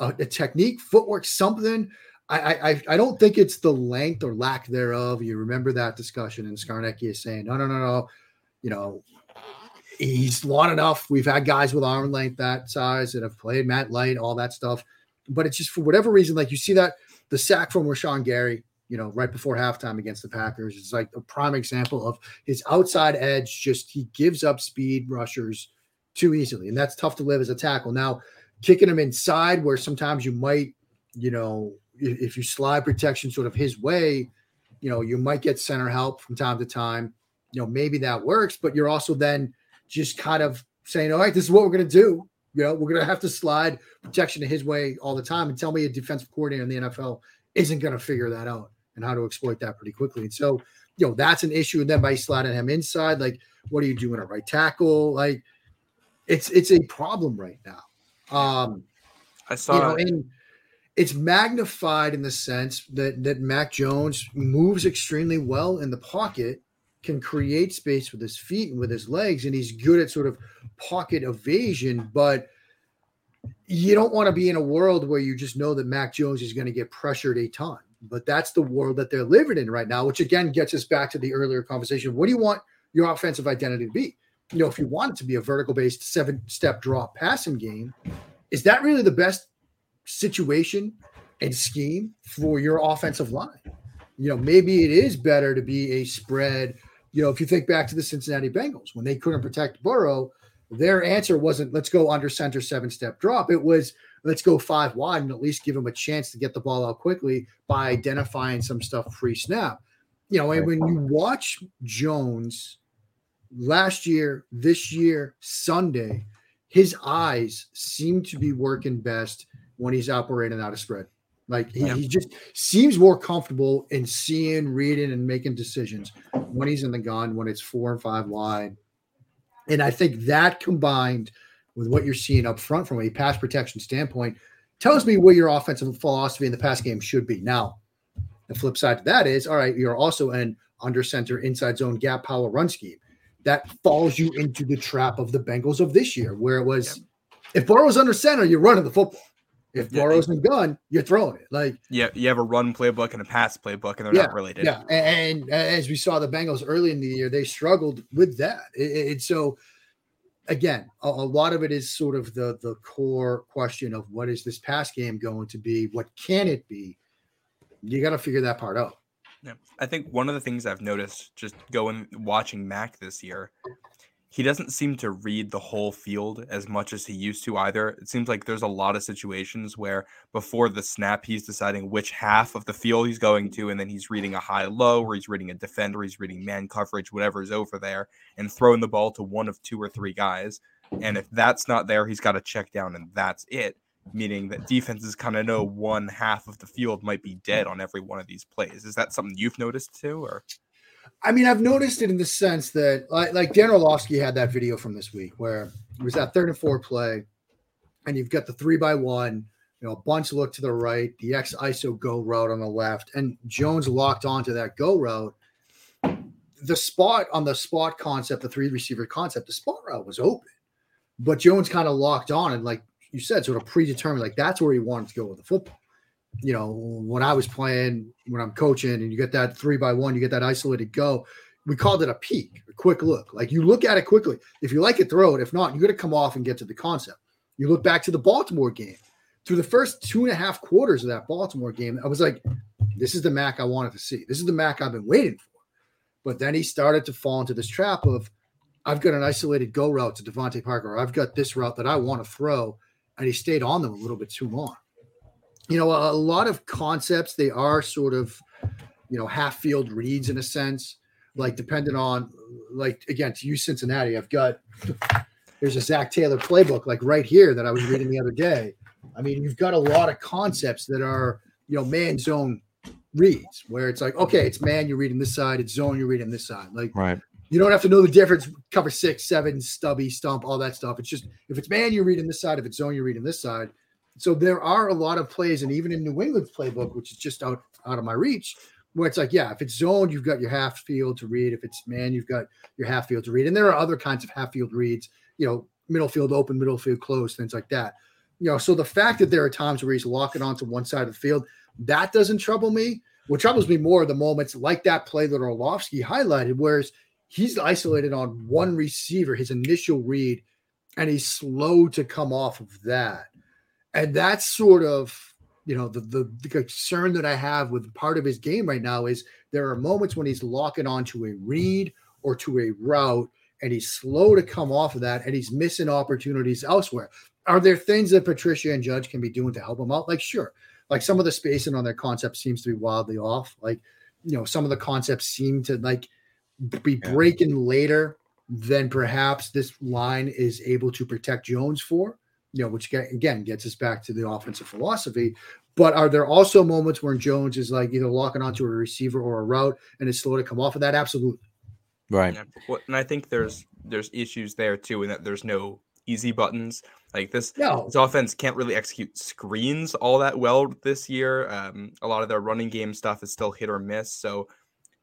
Speaker 4: a, a technique, footwork, something. I, I, I- I don't think it's the length or lack thereof. You remember that discussion, and Scarnecchia is saying, no, no, no, no. You know, he's long enough. We've had guys with arm length that size that have played Matt Light, all that stuff. But it's just for whatever reason, like you see that the sack from Rashan Gary, you know, right before halftime against the Packers is like a prime example of his outside edge. Just he gives up speed rushers too easily, and that's tough to live as a tackle. Now, kicking him inside, where sometimes you might, you know, if, you slide protection sort of his way, you know, you might get center help from time to time. You know, maybe that works, but you're also then just kind of saying, all right, this is what we're going to do. You know, we're going to have to slide protection to his way all the time. And tell me a defensive coordinator in the NFL isn't going to figure that out and how to exploit that pretty quickly. And so, you know, that's an issue. And then by sliding him inside, like, what are you doing at right tackle? Like, it's it's a problem right now. Um,
Speaker 5: I saw
Speaker 4: you know, and it's magnified in the sense that that Mac Jones moves extremely well in the pocket, can create space with his feet and with his legs, and he's good at sort of pocket evasion. But you don't want to be in a world where you just know that Mac Jones is going to get pressured a ton. but that's the world that they're living in right now, which again gets us back to the earlier conversation. What do you want your offensive identity to be? You know, if you want it to be a vertical based seven step drop passing game, is that really the best situation and scheme for your offensive line? You know, maybe it is better to be a spread. You know, if you think back to the Cincinnati Bengals when they couldn't protect Burrow, their answer wasn't let's go under center seven step drop. It was let's go five wide and at least give him a chance to get the ball out quickly by identifying some stuff pre snap. You know, and when you watch Jones last year, this year, Sunday, his eyes seem to be working best when he's operating out of spread. Like he, yeah. he, just seems more comfortable in seeing, reading, and making decisions when he's in the gun, when it's four and five wide. And I think that combined with what you're seeing up front from a pass protection standpoint tells me what your offensive philosophy in the pass game should be. Now, the flip side to that is all right, you're also an under center inside zone gap power run scheme that falls you into the trap of the Bengals of this year, where it was yep. if Burrow's under center, you're running the football. If yeah, Burrow's in gun, you're throwing it. Like
Speaker 5: yeah, you have a run playbook and a pass playbook, and they're
Speaker 4: yeah,
Speaker 5: not related.
Speaker 4: Yeah, and, and, as we saw the Bengals early in the year, they struggled with that. And so again, a, a, lot of it is sort of the the core question of what is this pass game going to be? What can it be? You got to figure that part out.
Speaker 5: Yeah. I think one of the things I've noticed just going watching Mac this year, he doesn't seem to read the whole field as much as he used to either. It seems like there's a lot of situations where before the snap, he's deciding which half of the field he's going to, and then he's reading a high low, or he's reading a defender, he's reading man coverage, whatever's over there, and throwing the ball to one of two or three guys. And if that's not there, he's got to check down, and that's it meaning that defenses kind of know one half of the field might be dead on every one of these plays. Is that something you've noticed too, or?
Speaker 4: I mean, I've noticed it in the sense that, like, like Dan Orlovsky had that video from this week where it was that third and four play, and you've got the three by one, you know, a bunch look to the right, the X ISO go route on the left, and Jones locked onto that go route. The spot on the spot concept, the three receiver concept, the spot route was open, but Jones kind of locked on and like you said, sort of predetermined. Like that's where he wanted to go with the football. You know, when I was playing, when I'm coaching, and you get that three by one, you get that isolated go. We called it a peek, a quick look. Like you look at it quickly. If you like it, throw it. If not, you got to come off and get to the concept. You look back to the Baltimore game. Through the first two and a half quarters of that Baltimore game, I was like, this is the Mac I wanted to see. This is the Mac I've been waiting for. But then he started to fall into this trap of, I've got an isolated go route to DeVante Parker. I've got this route that I want to throw and he stayed on them a little bit too long. You know, a, a lot of concepts they are sort of, you know, half field reads in a sense, like depending on, like again, to use Cincinnati, I've got there's a Zac Taylor playbook like right here that I was reading the other day. I mean, you've got a lot of concepts that are, you know, man zone reads where it's like, okay, it's man, you're reading this side, it's zone, you're reading this side. Like,
Speaker 3: right.
Speaker 4: You don't have to know the difference. Cover six, seven, stubby, stump, all that stuff. It's just if it's man, you're reading this side. If it's zone, you're reading this side. So there are a lot of plays, and even in New England's playbook, which is just out out of my reach, where it's like, yeah, if it's zone, you've got your half field to read. If it's man, you've got your half field to read. And there are other kinds of half field reads, you know, middle field open, middle field closed, things like that. You know, so the fact that there are times where he's locking onto one side of the field, that doesn't trouble me. What troubles me more are the moments like that play that Orlovsky highlighted, whereas he's isolated on one receiver, his initial read, and he's slow to come off of that. And that's sort of, you know, the, the, the concern that I have with part of his game right now is there are moments when he's locking onto a read or to a route and he's slow to come off of that and he's missing opportunities elsewhere. Are there things that Patricia and Judge can be doing to help him out? Like, sure. Like some of the spacing on their concept seems to be wildly off. Like, you know, some of the concepts seem to like be breaking later than perhaps this line is able to protect Jones for, you know, which again gets us back to the offensive philosophy. But are there also moments where Jones is like either locking onto a receiver or a route and is slow to come off of that? Absolutely.
Speaker 3: Right.
Speaker 5: Yeah. and I think there's there's issues there too, in that there's no easy buttons. Like this,
Speaker 4: no.
Speaker 5: this offense can't really execute screens all that well this year. Um, a lot of their running game stuff is still hit or miss. So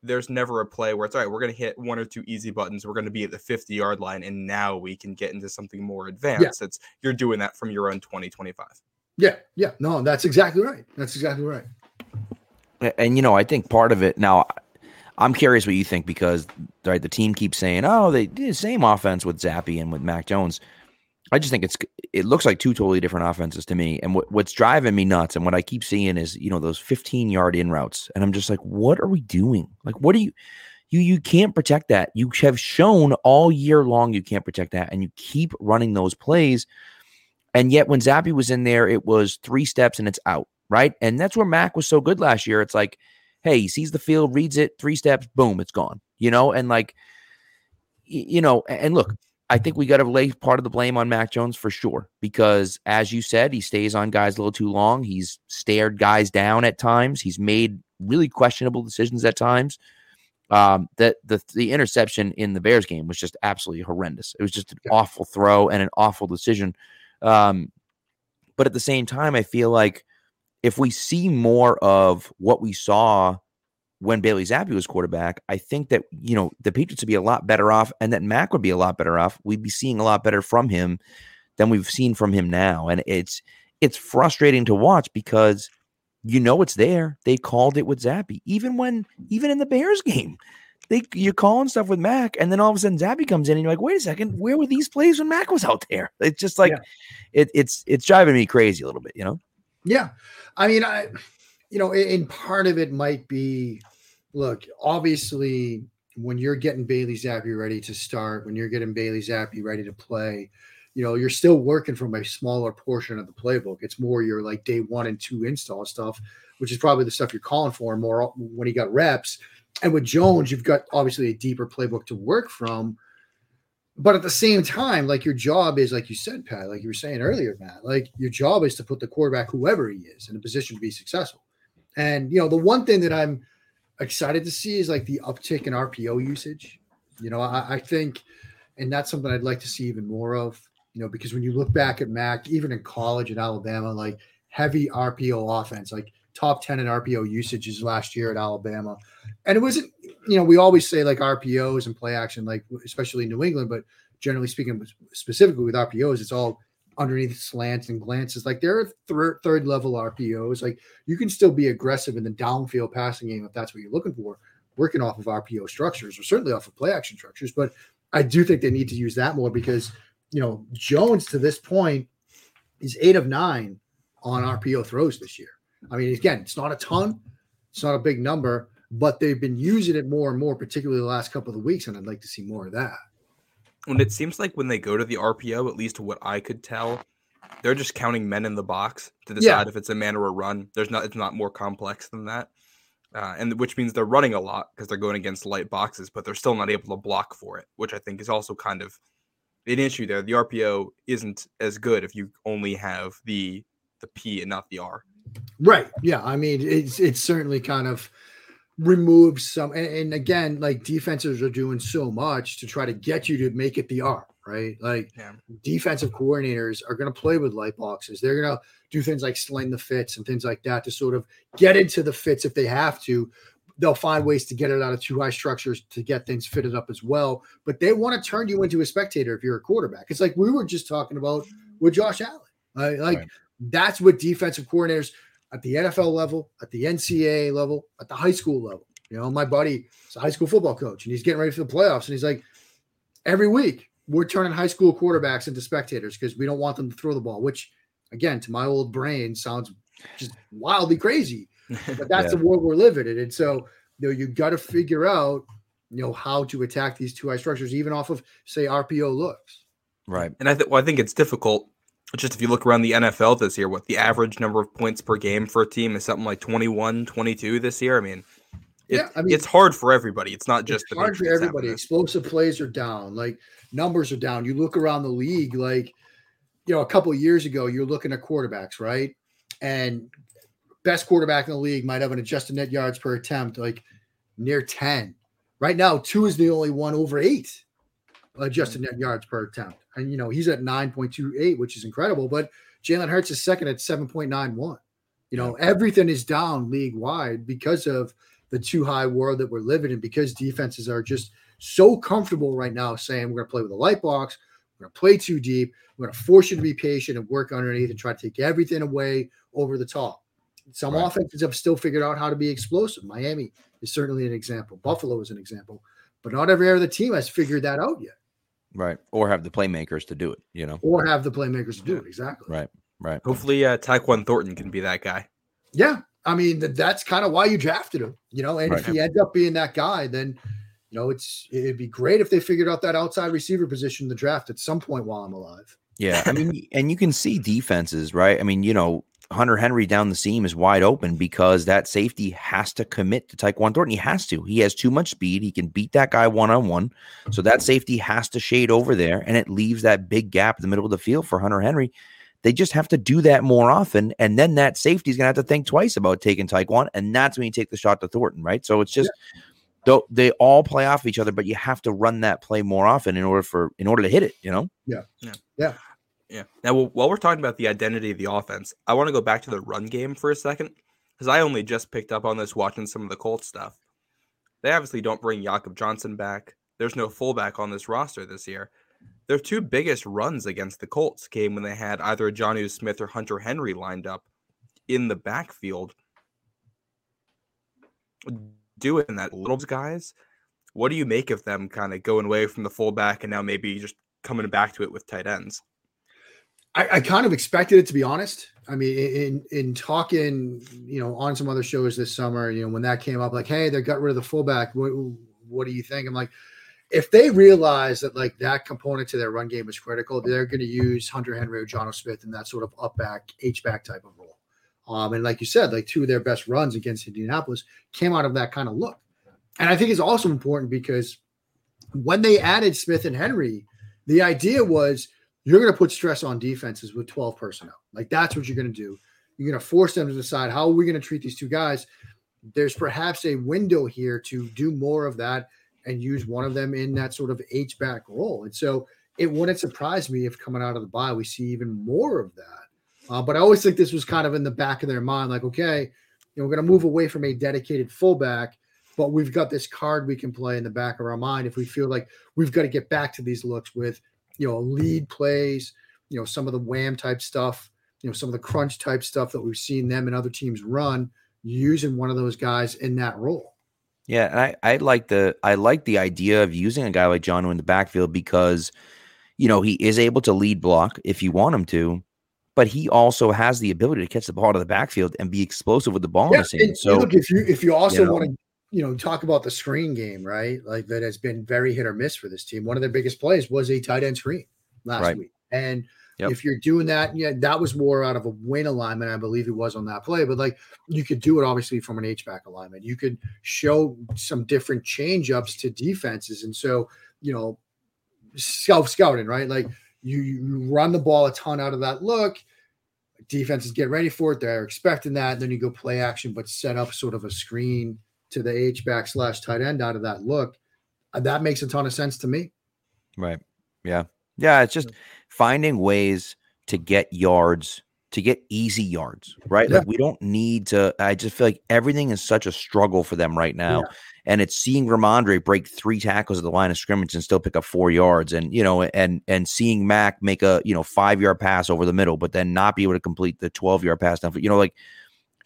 Speaker 5: there's never a play where it's all right, we're going to hit one or two easy buttons. We're going to be at the 50 yard line, and now we can get into something more advanced. Yeah. It's you're doing that from your own 2025.
Speaker 4: Yeah, yeah, no, that's exactly right. That's exactly right.
Speaker 3: And you know, I think part of it now. I'm curious what you think because right, the team keeps saying, "Oh, they did the same offense with Zappe and with Mac Jones." I just think it's it looks like two totally different offenses to me. And what, what's driving me nuts and what I keep seeing is you know those 15 yard in routes, and I'm just like, what are we doing? Like, what are you? You you can't protect that. You have shown all year long you can't protect that, and you keep running those plays. And yet, when Zappe was in there, it was three steps and it's out, right? And that's where Mac was so good last year. It's like, hey, he sees the field, reads it, three steps, boom, it's gone, you know? And like, you know, and look, I think we got to lay part of the blame on Mac Jones for sure, because as you said, he stays on guys a little too long. He's stared guys down at times. He's made really questionable decisions at times. Um, that the the interception in the Bears game was just absolutely horrendous. It was just an awful throw and an awful decision. Um, but at the same time, I feel like if we see more of what we saw when Bailey Zappe was quarterback, I think that you know the Patriots would be a lot better off, and that Mac would be a lot better off. We'd be seeing a lot better from him than we've seen from him now, and it's it's frustrating to watch because you know it's there. They called it with Zappe, even when even in the Bears game, they you're calling stuff with Mac, and then all of a sudden Zappe comes in, and you're like, wait a second, where were these plays when Mac was out there? *laughs* It's just like yeah. it, it's it's driving me crazy a little bit, you know.
Speaker 4: Yeah, I mean, I you know, and part of it might be, look, obviously when you're getting Bailey Zappe ready to start, when you're getting Bailey Zappe ready to play, you know, you're still working from a smaller portion of the playbook. It's more your like day one and two install stuff, which is probably the stuff you're calling for more when he got reps. And with Jones, you've got obviously a deeper playbook to work from. But at the same time, like your job is, like you said, Pat, like you were saying earlier, Matt, like your job is to put the quarterback, whoever he is, in a position to be successful. And, you know, the one thing that I'm excited to see is like the uptick in RPO usage. You know, I, I think, and that's something I'd like to see even more of you know, because when you look back at Mac, even in college in Alabama, like heavy RPO offense, like top 10 in RPO usages last year at Alabama. And it wasn't, you know, we always say like RPOs and play action, like especially in New England, but generally speaking, specifically with RPOs, it's all underneath slants and glances. Like there are third, third level RPOs. Like you can still be aggressive in the downfield passing game if that's what you're looking for, working off of RPO structures or certainly off of play action structures. But I do think they need to use that more because – you know, Jones to this point is eight of nine on RPO throws this year. I mean, again, it's not a ton, it's not a big number, but they've been using it more and more, particularly the last couple of weeks, and I'd like to see more of that.
Speaker 5: And it seems like when they go to the RPO, at least to what I could tell, they're just counting men in the box to decide yeah. if it's a man or a run. There's not it's not more complex than that. Uh, and which means they're running a lot because they're going against light boxes, but they're still not able to block for it, which I think is also kind of an issue there. The RPO isn't as good if you only have the the P and not the R.
Speaker 4: Right. Yeah. I mean, it's it's certainly kind of removes some and, and, again, like defenses are doing so much to try to get you to make it the R, right? Like yeah. defensive coordinators are going to play with light boxes. They're going to do things like sling the fits and things like that to sort of get into the fits if they have to, they'll find ways to get it out of two high structures to get things fitted up as well. But they want to turn you into a spectator if you're a quarterback. It's like we were just talking about with Josh Allen. Uh, like right. that's what defensive coordinators at the NFL level, at the NCAA level, at the high school level. You know, my buddy is a high school football coach and he's getting ready for the playoffs. And he's like, every week we're turning high school quarterbacks into spectators because we don't want them to throw the ball, which again, to my old brain sounds just wildly crazy. *laughs* But that's yeah. the world we're living in. And so, you know, you got to figure out, you know, how to attack these two high structures, even off of, say, RPO looks.
Speaker 5: Right. And I, th- well, I think it's difficult. Just if you look around the NFL this year, what the average number of points per game for a team is something like 21, 22 this year. I mean, it, yeah, I mean, it's hard for everybody. It's not just
Speaker 4: it's hard for everybody. Explosive plays are down, like numbers are down. You look around the league, like you know, a couple years ago, you're looking at quarterbacks, right? And best quarterback in the league might have an adjusted net yards per attempt like near 10. Right now, Tua is the only one over eight adjusted mm. net yards per attempt. And, you know, he's at 9.28, which is incredible. But Jalen Hurts is second at 7.91. You know, everything is down league wide because of the two high world that we're living in, because defenses are just so comfortable right now saying we're going to play with a light box, we're going to play too deep, we're going to force you to be patient and work underneath and try to take everything away over the top Some
Speaker 3: Right.
Speaker 4: offenses have still figured out how to be explosive. Miami is certainly an example. Buffalo is an example, but not every other team has figured that out yet,
Speaker 3: Right. Or have the playmakers to do it, you know?
Speaker 4: or have the playmakers to do it. Exactly.
Speaker 3: Right. Right.
Speaker 5: Hopefully, uh, Tyquan Thornton can be that guy.
Speaker 4: Yeah, I mean th- that's kind of why you drafted him, you know. And if he ends up being that guy, then you know it's it'd be great if they figured out that outside receiver position in the draft at some point while I'm alive.
Speaker 3: Yeah. I mean, *laughs* and you can see defenses, right? I mean, you know, Hunter Henry down the seam is wide open because that safety has to commit to Tyquan Thornton. He has to. He has too much speed. He can beat that guy one on one. So that safety has to shade over there, and it leaves that big gap in the middle of the field for Hunter Henry. They just have to do that more often, and then that safety is going to have to think twice about taking Tyquan, and that's when you take the shot to Thornton, right? So it's just though they all play off each other, but you have to run that play more often in order for in order to hit it. You know?
Speaker 5: Yeah. Yeah. Now, while we're talking about the identity of the offense, I want to go back to the run game for a second because I only just picked up on this watching some of the Colts stuff. They obviously don't bring Jakob Johnson back. There's no fullback on this roster this year. Their two biggest runs against the Colts came when they had either Jonnu Smith or Hunter Henry lined up in the backfield doing that. Little guys, what do you make of them kind of going away from the fullback and now maybe just coming back to it with tight ends?
Speaker 4: I, I kind of expected it to be honest. I mean, in in talking, you know, on some other shows this summer, you know, when that came up, like, hey, they got rid of the fullback. What, what do you think? I'm like, if they realize that like that component to their run game is critical, they're going to use Hunter Henry or Jonnu Smith in that sort of up back, H back type of role. Um, and like you said, like two of their best runs against Indianapolis came out of that kind of look. And I think it's also important because when they added Smith and Henry, the idea was you're going to put stress on defenses with 12 personnel. Like that's what you're going to do. You're going to force them to decide how are we going to treat these two guys. There's perhaps a window here to do more of that and use one of them in that sort of H back role. And so it wouldn't surprise me if coming out of the bye we see even more of that. Uh, but I always think this was kind of in the back of their mind, like, okay, you know, we're going to move away from a dedicated fullback, but we've got this card we can play in the back of our mind if we feel like we've got to get back to these looks with, you know, lead plays, you know, some of the wham type stuff, you know, some of the crunch type stuff that we've seen them and other teams run using one of those guys in that role.
Speaker 3: Yeah, and I, I like the I like the idea of using a guy like John in the backfield because, you know, he is able to lead block if you want him to, but he also has the ability to catch the ball out of the backfield and be explosive with the ball in the
Speaker 4: and
Speaker 3: So
Speaker 4: look, if you if you also
Speaker 3: know.
Speaker 4: want to, you know, talk about the screen game, right? Like that has been very hit or miss for this team. One of their biggest plays was a tight end screen last
Speaker 3: Right.
Speaker 4: week, and
Speaker 3: Yep.
Speaker 4: if you're doing that, yeah, that was more out of a win alignment, I believe it was on that play. But like you could do it obviously from an H back alignment. You could show some different change ups to defenses, and so you know, self scouting, right? Like you, you run the ball a ton out of that look defenses get ready for it. They're expecting that. Then you go play action, but set up sort of a screen to the H back slash tight end out of that look. Uh, that makes a ton of sense to me.
Speaker 3: Right. Yeah. Yeah. It's just finding ways to get yards, to get easy yards, right?
Speaker 4: Yeah.
Speaker 3: Like we don't need to. I just feel like everything is such a struggle for them right now. And it's seeing Rhamondre break three tackles at the line of scrimmage and still pick up four yards. And, you know, and and seeing Mac make a, you know, five yard pass over the middle, but then not be able to complete the 12 yard pass down. You know, like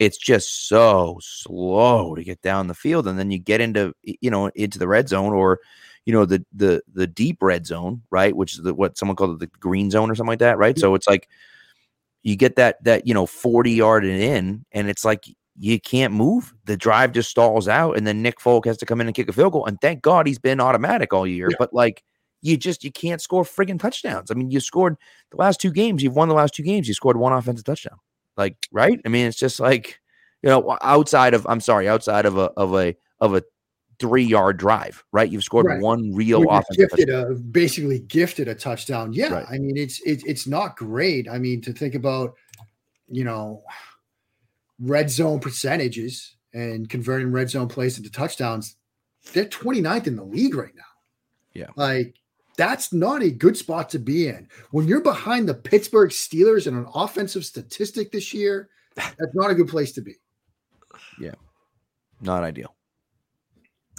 Speaker 3: it's just so slow to get down the field. And then you get into, you know, into the red zone or you know the the the deep red zone, right? Which is the, what someone called it the green zone or something like that, right? So it's like you get that that you know forty yard and in, and it's like you can't move. The drive just stalls out, and then Nick Folk has to come in and kick a field goal. And thank God he's been automatic all year.
Speaker 4: Yeah.
Speaker 3: But like you just you can't score friggin' touchdowns. I mean, you scored the last two games. You've won the last two games. You scored one offensive touchdown. Like right? I mean, it's just like you know outside of I'm sorry, outside of a of a of a three yard drive, right? You've scored
Speaker 4: Right.
Speaker 3: one real offensive
Speaker 4: gifted a basically gifted a touchdown. Yeah,
Speaker 3: Right.
Speaker 4: I mean it's it, it's not great. I mean to think about, you know, red zone percentages and converting red zone plays into touchdowns, they're 29th in the league right now.
Speaker 3: Yeah.
Speaker 4: Like that's not a good spot to be in. When you're behind the Pittsburgh Steelers in an offensive statistic this year, that's not a good place to be. Yeah.
Speaker 3: Not ideal.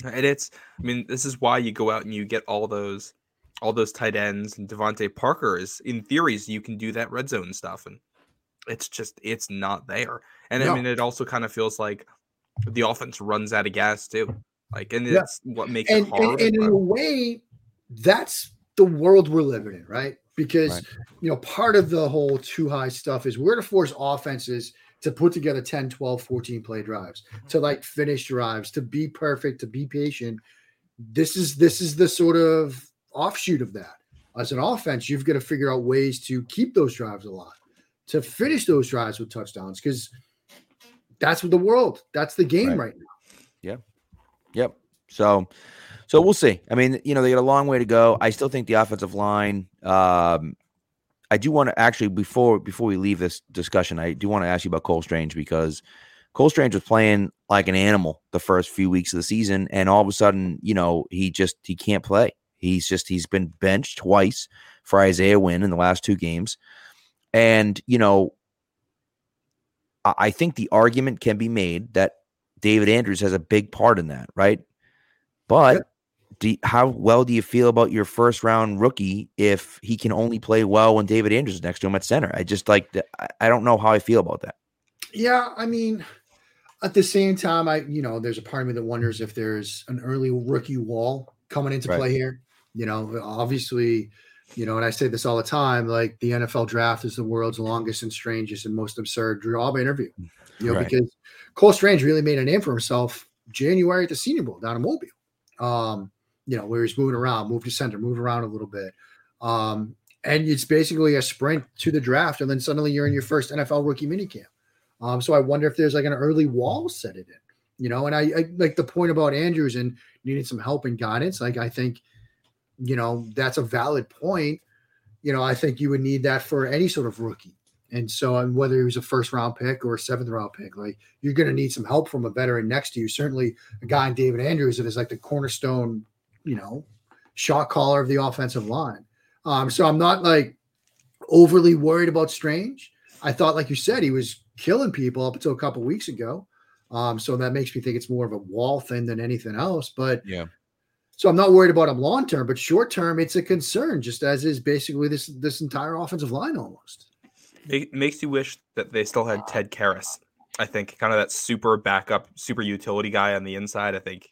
Speaker 5: And it's, I mean, this is why you go out and you get all those, all those tight ends and DeVante Parker is in theories you can do that red zone stuff and it's just it's not there. And
Speaker 4: No.
Speaker 5: I mean, it also kind of feels like the offense runs out of gas too. Like, and
Speaker 4: Yeah.
Speaker 5: it's what makes
Speaker 4: and,
Speaker 5: it hard.
Speaker 4: and, and in a way, that's the world we're living in, right? Because
Speaker 3: Right.
Speaker 4: you know, part of the whole two high stuff is we're to force offenses to put together 10, 12, 14 play drives, mm-hmm. to like finish drives, to be perfect, to be patient. This is this is the sort of offshoot of that. As an offense, you've got to figure out ways to keep those drives alive, to finish those drives with touchdowns, because that's what the world, that's the game
Speaker 3: Right.
Speaker 4: right now. Yeah.
Speaker 3: Yep. So, so we'll see. I mean, you know, they got a long way to go. I still think the offensive line. Um, I do want to actually before before we leave this discussion, I do want to ask you about Cole Strange because Cole Strange was playing like an animal the first few weeks of the season, and all of a sudden, you know, he just he can't play. He's just he's been benched twice for Isaiah Wynn in the last two games, and you know, I, I think the argument can be made that David Andrews has a big part in that, right? But you- how well do you feel about your first round rookie if he can only play well when David Andrews is next to him at center? I just like the- I- don't know how I feel about that.
Speaker 4: Yeah, I mean, at the same time, I you know, there's a part of me that wonders if there's an early rookie wall coming into
Speaker 3: Right.
Speaker 4: play here. You know, obviously, you know, and I say this all the time, like the NFL draft is the world's longest and strangest and most absurd job interview. You know,
Speaker 3: Right.
Speaker 4: because Cole Strange really made a name for himself January at the Senior Bowl down in Mobile. Um, you know, where he's moving around, move to center, move around a little bit. Um, and it's basically a sprint to the draft, and then suddenly you're in your first NFL rookie minicamp. Um, so I wonder if there's like an early wall set it in, you know. And I, I like the point about Andrews and needing some help and guidance. Like I think, you know, that's a valid point. You know, I think you would need that for any sort of rookie. And so, um, whether he was a first round pick or a seventh round pick, like you're going to need some help from a veteran next to you. Certainly, a guy in David Andrews that is like the cornerstone, you know, shot caller of the offensive line. Um, so I'm not like overly worried about Strange. I thought, like you said, he was killing people up until a couple weeks ago. Um, so that makes me think it's more of a wall thing than anything else. But
Speaker 3: Yeah.
Speaker 4: so I'm not worried about him long term, but short term, it's a concern, just as is basically this this entire offensive line almost.
Speaker 5: It makes you wish that they still had Ted Karras. I think kind of that super backup, super utility guy on the inside. I think
Speaker 4: Yeah.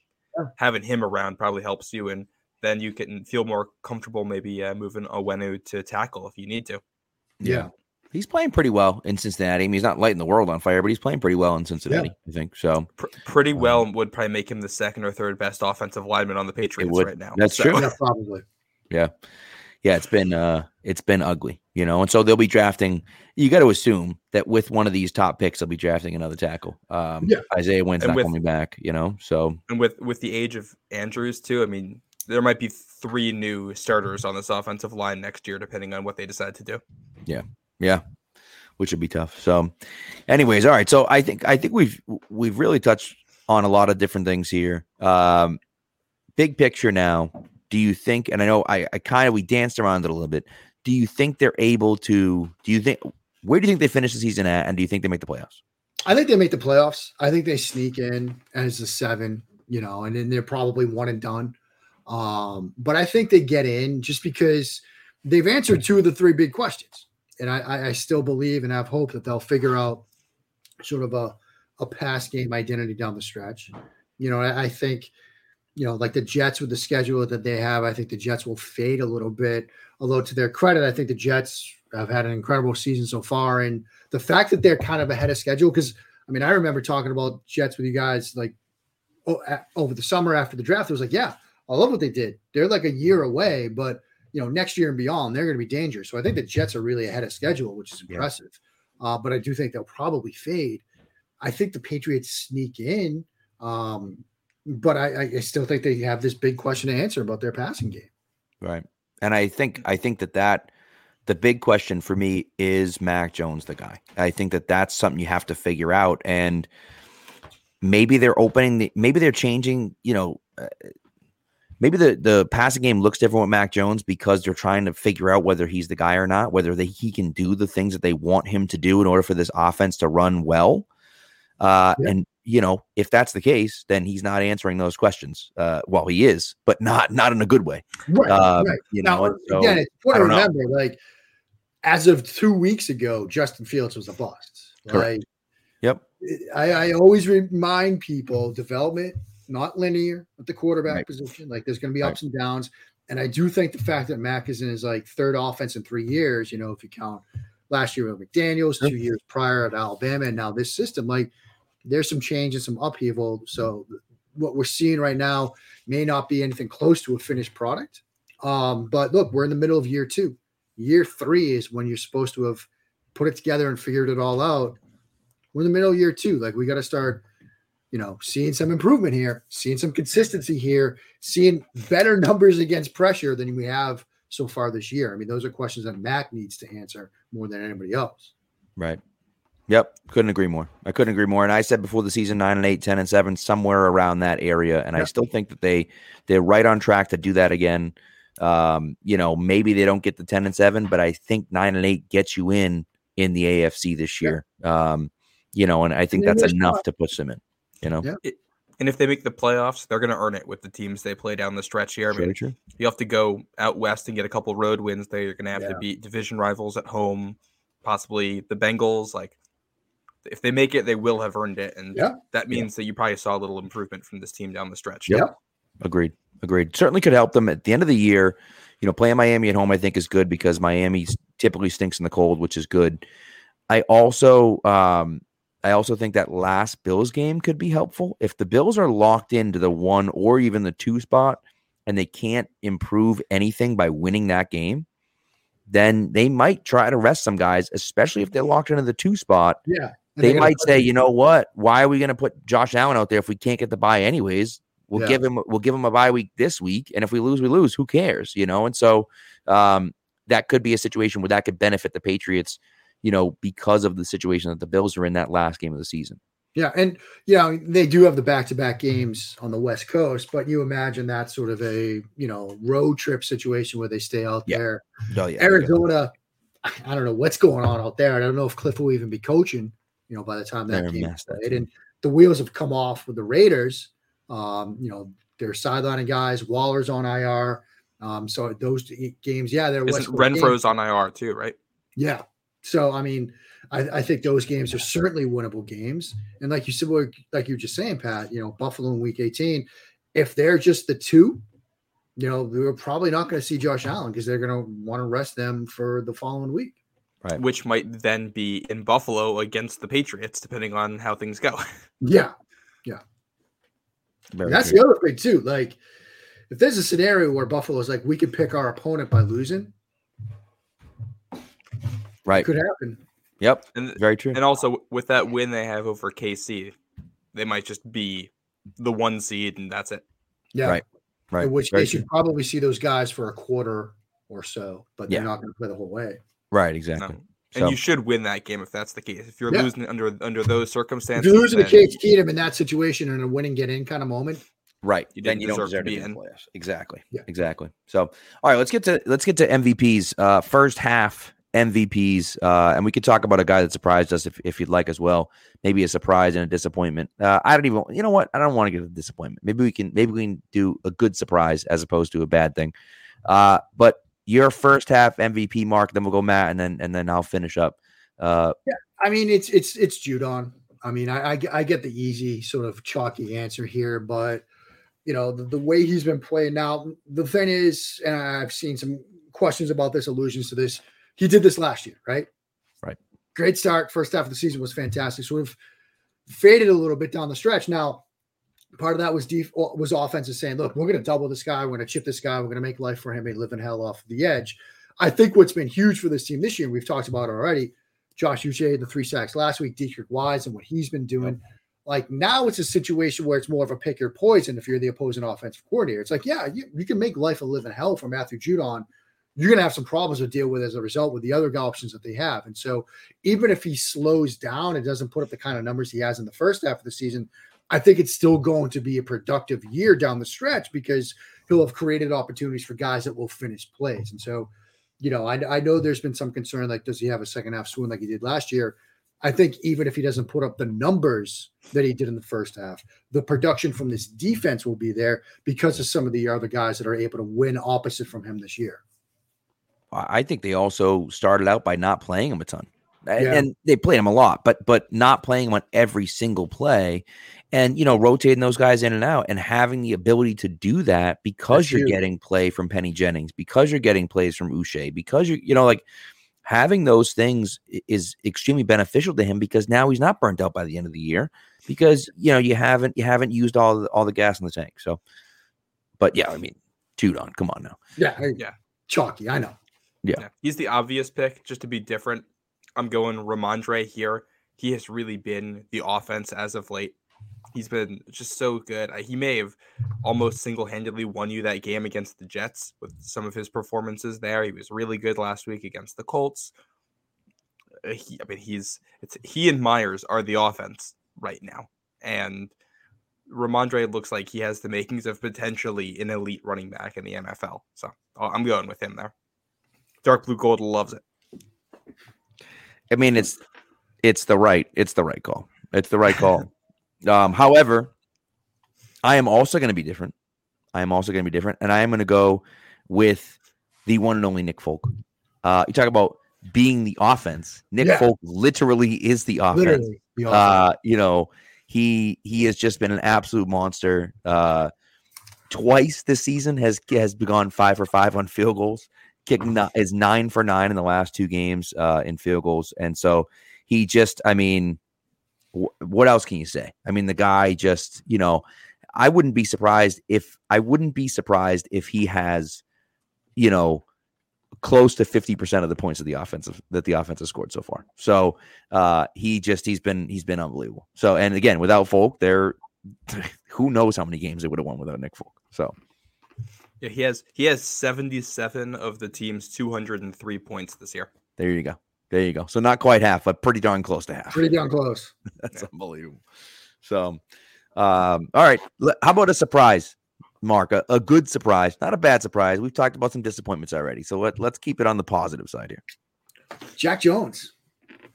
Speaker 5: Having him around probably helps you, and then you can feel more comfortable maybe uh, moving Onwenu to tackle if you need to.
Speaker 4: Yeah.
Speaker 3: He's playing pretty well in Cincinnati. I mean, he's not lighting the world on fire, but he's playing pretty well in Cincinnati, I think. So
Speaker 5: Pr- pretty
Speaker 3: Um,
Speaker 5: well would probably make him the second or third best offensive lineman on the Patriots right now.
Speaker 3: That's
Speaker 5: So-
Speaker 3: true.
Speaker 4: Yeah, probably.
Speaker 3: yeah. Yeah, it's been uh it's been ugly, you know. And so they'll be drafting you got to assume that with one of these top picks they'll be drafting another tackle. Um
Speaker 4: Yeah.
Speaker 3: Isaiah Wynn's
Speaker 5: And
Speaker 3: not
Speaker 5: with-
Speaker 3: coming back, you know. So
Speaker 5: And with with the age of Andrews too, I mean, there might be three new starters on this offensive line next year, depending on what they decide to do.
Speaker 3: Yeah, yeah, which would be tough. So, anyways, all right. So I think I think we've we've really touched on a lot of different things here. Um, big picture now. Do you think? And I know I, I kind of we danced around it a little bit. Do you think they're able to? Do you think where do you think they finish the season at? And do you think they make the playoffs?
Speaker 4: I think they make the playoffs. I think they sneak in as a seven, you know, and then they're probably one and done. Um, but I think they get in just because they've answered two of the three big questions. And I, I, still believe and have hope that they'll figure out sort of a, a pass game identity down the stretch. You know, I, I think, you know, like the Jets with the schedule that they have, I think the Jets will fade a little bit. Although to their credit, I think the Jets have had an incredible season so far. And the fact that they're kind of ahead of schedule, because I mean, I remember talking about Jets with you guys like oh, a- over the summer after the draft. It was like, yeah, I love what they did. They're like a year away, but you know, next year and beyond, they're going to be dangerous. So I think the Jets are really ahead of schedule, which is
Speaker 3: Yeah.
Speaker 4: impressive. Uh, but I do think they'll probably fade. I think the Patriots sneak in, um, but I- I still think they have this big question to answer about their passing game.
Speaker 3: Right. And I think I think that that the big question for me is Mac Jones the guy. I think that that's something you have to figure out and maybe they're opening the maybe they're changing, you know, uh, maybe the the passing game looks different with Mac Jones because they're trying to figure out whether he's the guy or not, whether they, he can do the things that they want him to do in order for this offense to run well. Uh,
Speaker 4: Yeah.
Speaker 3: and you know, if that's the case, then he's not answering those questions. Uh, well, he is, but not not in a good way.
Speaker 4: Right.
Speaker 3: Um,
Speaker 4: right.
Speaker 3: You
Speaker 4: Now,
Speaker 3: know, so,
Speaker 4: again, it's
Speaker 3: I
Speaker 4: important to
Speaker 3: don't know.
Speaker 4: remember, like as of two weeks ago, Justin Fields was a bust.
Speaker 3: Correct.
Speaker 4: Like,
Speaker 3: Yep.
Speaker 4: I, I always remind people development not linear at the quarterback
Speaker 3: Right.
Speaker 4: position. Like there's going to be
Speaker 3: Right.
Speaker 4: ups and downs. And I do think the fact that Mac is in his like third offense in three years, you know, if you count last year with McDaniels, two years prior at Alabama, and now this system, like there's some change and some upheaval. So what we're seeing right now may not be anything close to a finished product. Um, but look, we're in the middle of year two. Year three is when you're supposed to have put it together and figured it all out. We're in the middle of year two. Like we got to start, you know, seeing some improvement here, seeing some consistency here, seeing better *laughs* numbers against pressure than we have so far this year. I mean, those are questions that Mac needs to answer more than anybody else.
Speaker 3: Right. Yep. Couldn't agree more. I couldn't agree more. And I said before the season nine and eight, 10 and seven, somewhere around that area. And I still think that they they're right on track to do that again. Um, you know, maybe they don't get the 10 and seven, but I think nine and eight gets you in in the AFC this year. Um, you know, and I think
Speaker 4: Yeah,
Speaker 3: that's enough
Speaker 4: not-
Speaker 3: to push them in. You know,
Speaker 4: Yeah.
Speaker 5: And if they make the playoffs, they're going to earn it with the teams they play down the stretch here. I
Speaker 3: Very
Speaker 5: mean,
Speaker 3: true.
Speaker 5: you have to go out west and get a couple road wins. They're going to have
Speaker 4: Yeah.
Speaker 5: to beat division rivals at home, possibly the Bengals. Like, if they make it, they will have earned it, and
Speaker 4: Yeah.
Speaker 5: that means that you probably saw a little improvement from this team down the stretch.
Speaker 4: Yeah,
Speaker 3: Agreed. Agreed. Certainly could help them at the end of the year. You know, playing Miami at home, I think, is good because Miami typically stinks in the cold, which is good. I also, um, I also think that last Bills game could be helpful if the Bills are locked into the one or even the two spot, and they can't improve anything by winning that game. Then they might try to rest some guys, especially if they're locked into the two spot.
Speaker 4: Yeah.
Speaker 3: They might say, you know what? Why are we going to put Josh Allen out there if we can't get the bye anyways? We'll
Speaker 4: Yeah.
Speaker 3: give him we'll give him a bye week this week, and if we lose, we lose. Who cares? You know. And so um, that could be a situation where that could benefit the Patriots. You know, because of the situation that the Bills are in that last game of the season.
Speaker 4: Yeah, and you know they do have the back-to-back games on the West Coast, but you imagine that sort of a you know road trip situation where they stay out
Speaker 3: Yeah.
Speaker 4: there.
Speaker 3: Oh yeah,
Speaker 4: Arizona, I don't know what's going on out there. I don't know if Cliff will even be coaching. You know, by the time that
Speaker 3: They're a
Speaker 4: game
Speaker 3: mess, that
Speaker 4: played, and the wheels have come off with the Raiders. Um, you know, they're sidelining guys. Waller's on IR. Um, so those games, yeah, they're West
Speaker 5: Isn't
Speaker 4: Coast games.
Speaker 5: Renfrow's on IR too, right?
Speaker 4: Yeah. So I mean, I, I think those games are certainly winnable games. And like you said, like- like you were just saying, Pat, you know, Buffalo in week 18, if they're just the two, you know, we're probably not going to see Josh Allen because they're going to want to rest them for the following week.
Speaker 3: Right.
Speaker 5: Which might then be in Buffalo against the Patriots, depending on how things go. *laughs*
Speaker 4: Yeah.
Speaker 3: Very
Speaker 4: that's
Speaker 3: true.
Speaker 4: the other thing too. Like if there's a scenario where Buffalo is like, we could pick our opponent by losing,
Speaker 3: right.
Speaker 4: it could happen.
Speaker 3: Yep.
Speaker 5: And
Speaker 3: Very true.
Speaker 5: and also with that win they have over KC, they might just be the one seed and that's it.
Speaker 4: Yeah.
Speaker 3: Right. Right.
Speaker 4: In which
Speaker 3: Very
Speaker 4: they should probably see those guys for a quarter or so, but they're not going to play the whole way.
Speaker 3: Right.
Speaker 5: No.
Speaker 3: Exactly.
Speaker 5: And
Speaker 3: So-
Speaker 5: you should win that game if that's the case. If you're
Speaker 4: Yeah.
Speaker 5: losing under under those
Speaker 4: If
Speaker 5: circumstances,
Speaker 4: you're losing to
Speaker 5: then
Speaker 4: Case Keenum in that situation in a winning get in kind of moment,
Speaker 3: Right.
Speaker 5: You
Speaker 3: then
Speaker 5: didn't
Speaker 3: you don't
Speaker 5: deserve
Speaker 3: deserve
Speaker 5: to
Speaker 3: to
Speaker 5: be
Speaker 3: be in
Speaker 5: in.
Speaker 3: playoffs. Exactly.
Speaker 4: Yeah.
Speaker 3: Exactly. So, all right, let's get to let's get to MVPs. Uh, first half MVPs, uh, and we could talk about a guy that surprised us if, if you'd like as well. Maybe a surprise and a disappointment. Uh, I don't even. You know what? I don't want to get a disappointment. Maybe we can. Maybe we can do a good surprise as opposed to a bad thing. Uh, but your first half MVP mark, then we'll go Matt, and then and then I'll finish up. Uh,
Speaker 4: I mean, it's it's it's Judon. I mean, I, I get- I get the easy sort of chalky answer here, but you know the, the way he's been playing now. The thing is, and I've seen some questions about this, allusions to this. He did this last year, right?
Speaker 3: Right.
Speaker 4: Great start. First half of the season was fantastic. Sort of faded a little bit down the stretch. Now, part of that was def- was offenses saying, "Look, we're going to double this guy. We're going to chip this guy. We're going to make life for him and live in hell off the edge." I think what's been huge for this team this year, we've talked about already. Josh Uche, the three sacks last week, Deatrich Wise, and what he's been doing. Like now, it's a situation where it's more of a pick your poison if you're the opposing offensive coordinator. It's like, yeah, you, you can make life a living hell for Matthew Judon. You're going to have some problems to deal with as a result with the other options that they have. And so, even if he slows down and doesn't put up the kind of numbers he has in the first half of the season, I think it's still going to be a productive year down the stretch because he'll have created opportunities for guys that will finish plays. And so, you know, I, I know there's been some concern like, does he have a second half swoon like he did last year? I think even if he doesn't put up the numbers that he did in the first half, the production from this defense will be there because of some of the other guys that are able to win opposite from him this year.
Speaker 3: I think they also started out by not playing him a ton.
Speaker 4: Yeah.
Speaker 3: And they played him a lot, but but not playing him on every single play, and you know rotating those guys in and out, and having the ability to do that because
Speaker 4: That's
Speaker 3: you're
Speaker 4: huge.
Speaker 3: getting play from Penny Jennings, because you're getting plays from Uche, because you're you know like having those things is extremely beneficial to him because now he's not burnt out by the end of the year because you know you haven't you haven't used all the, all the gas in the tank. So, but yeah, I mean, Judon, come on now.
Speaker 4: Yeah,
Speaker 5: Yeah.
Speaker 4: chalky. I know.
Speaker 3: Yeah.
Speaker 5: He's the obvious pick just to be different. I'm going Rhamondre here. He has really been the offense as of late. He's been just so good. He may have almost single handedly won you that game against the Jets with some of his performances there. He was really good last week against the Colts. Uh, He, I mean, he's it's he and Meyers are the offense right now, and Rhamondre looks like he has the makings of potentially an elite running back in the NFL. So uh, I'm going with him there. Dark blue gold loves it.
Speaker 3: I mean, it's it's the right it's the right call. It's the right call. *laughs* um, however, I am also going to be different. I am also going to be different, and I am going to go with the one and only Nick Folk. Uh, you talk about being the offense. Nick
Speaker 4: Yeah.
Speaker 3: Folk literally is the offense.
Speaker 4: The offense.
Speaker 3: Uh, you know, he he has just been an absolute monster. Uh, twice this season has has gone five for five on field goals. Kicking is nine for nine in the last two games uh, in field goals, and so he just, I mean, what else can you say? I mean, the guy just, you know, I wouldn't be surprised if I wouldn't be surprised if he has, you know, close to 50% of the points of the offensive that the offense has scored so far. So uh he just he's been he's been unbelievable. So and again, without Folk, there *laughs* who knows how many games they would have won without Nick Folk. So
Speaker 5: Yeah, he has he has 77 of the team's 203 points this year.
Speaker 3: there you go. There you go. So not quite half, but pretty darn close to half.
Speaker 4: Pretty darn close. *laughs*
Speaker 3: That's unbelievable. So um all right. How about a surprise? Mark, a, a good surprise, not a bad surprise. We've talked about some disappointments already. So let, let's keep it on the positive side here.
Speaker 4: Jack Jones.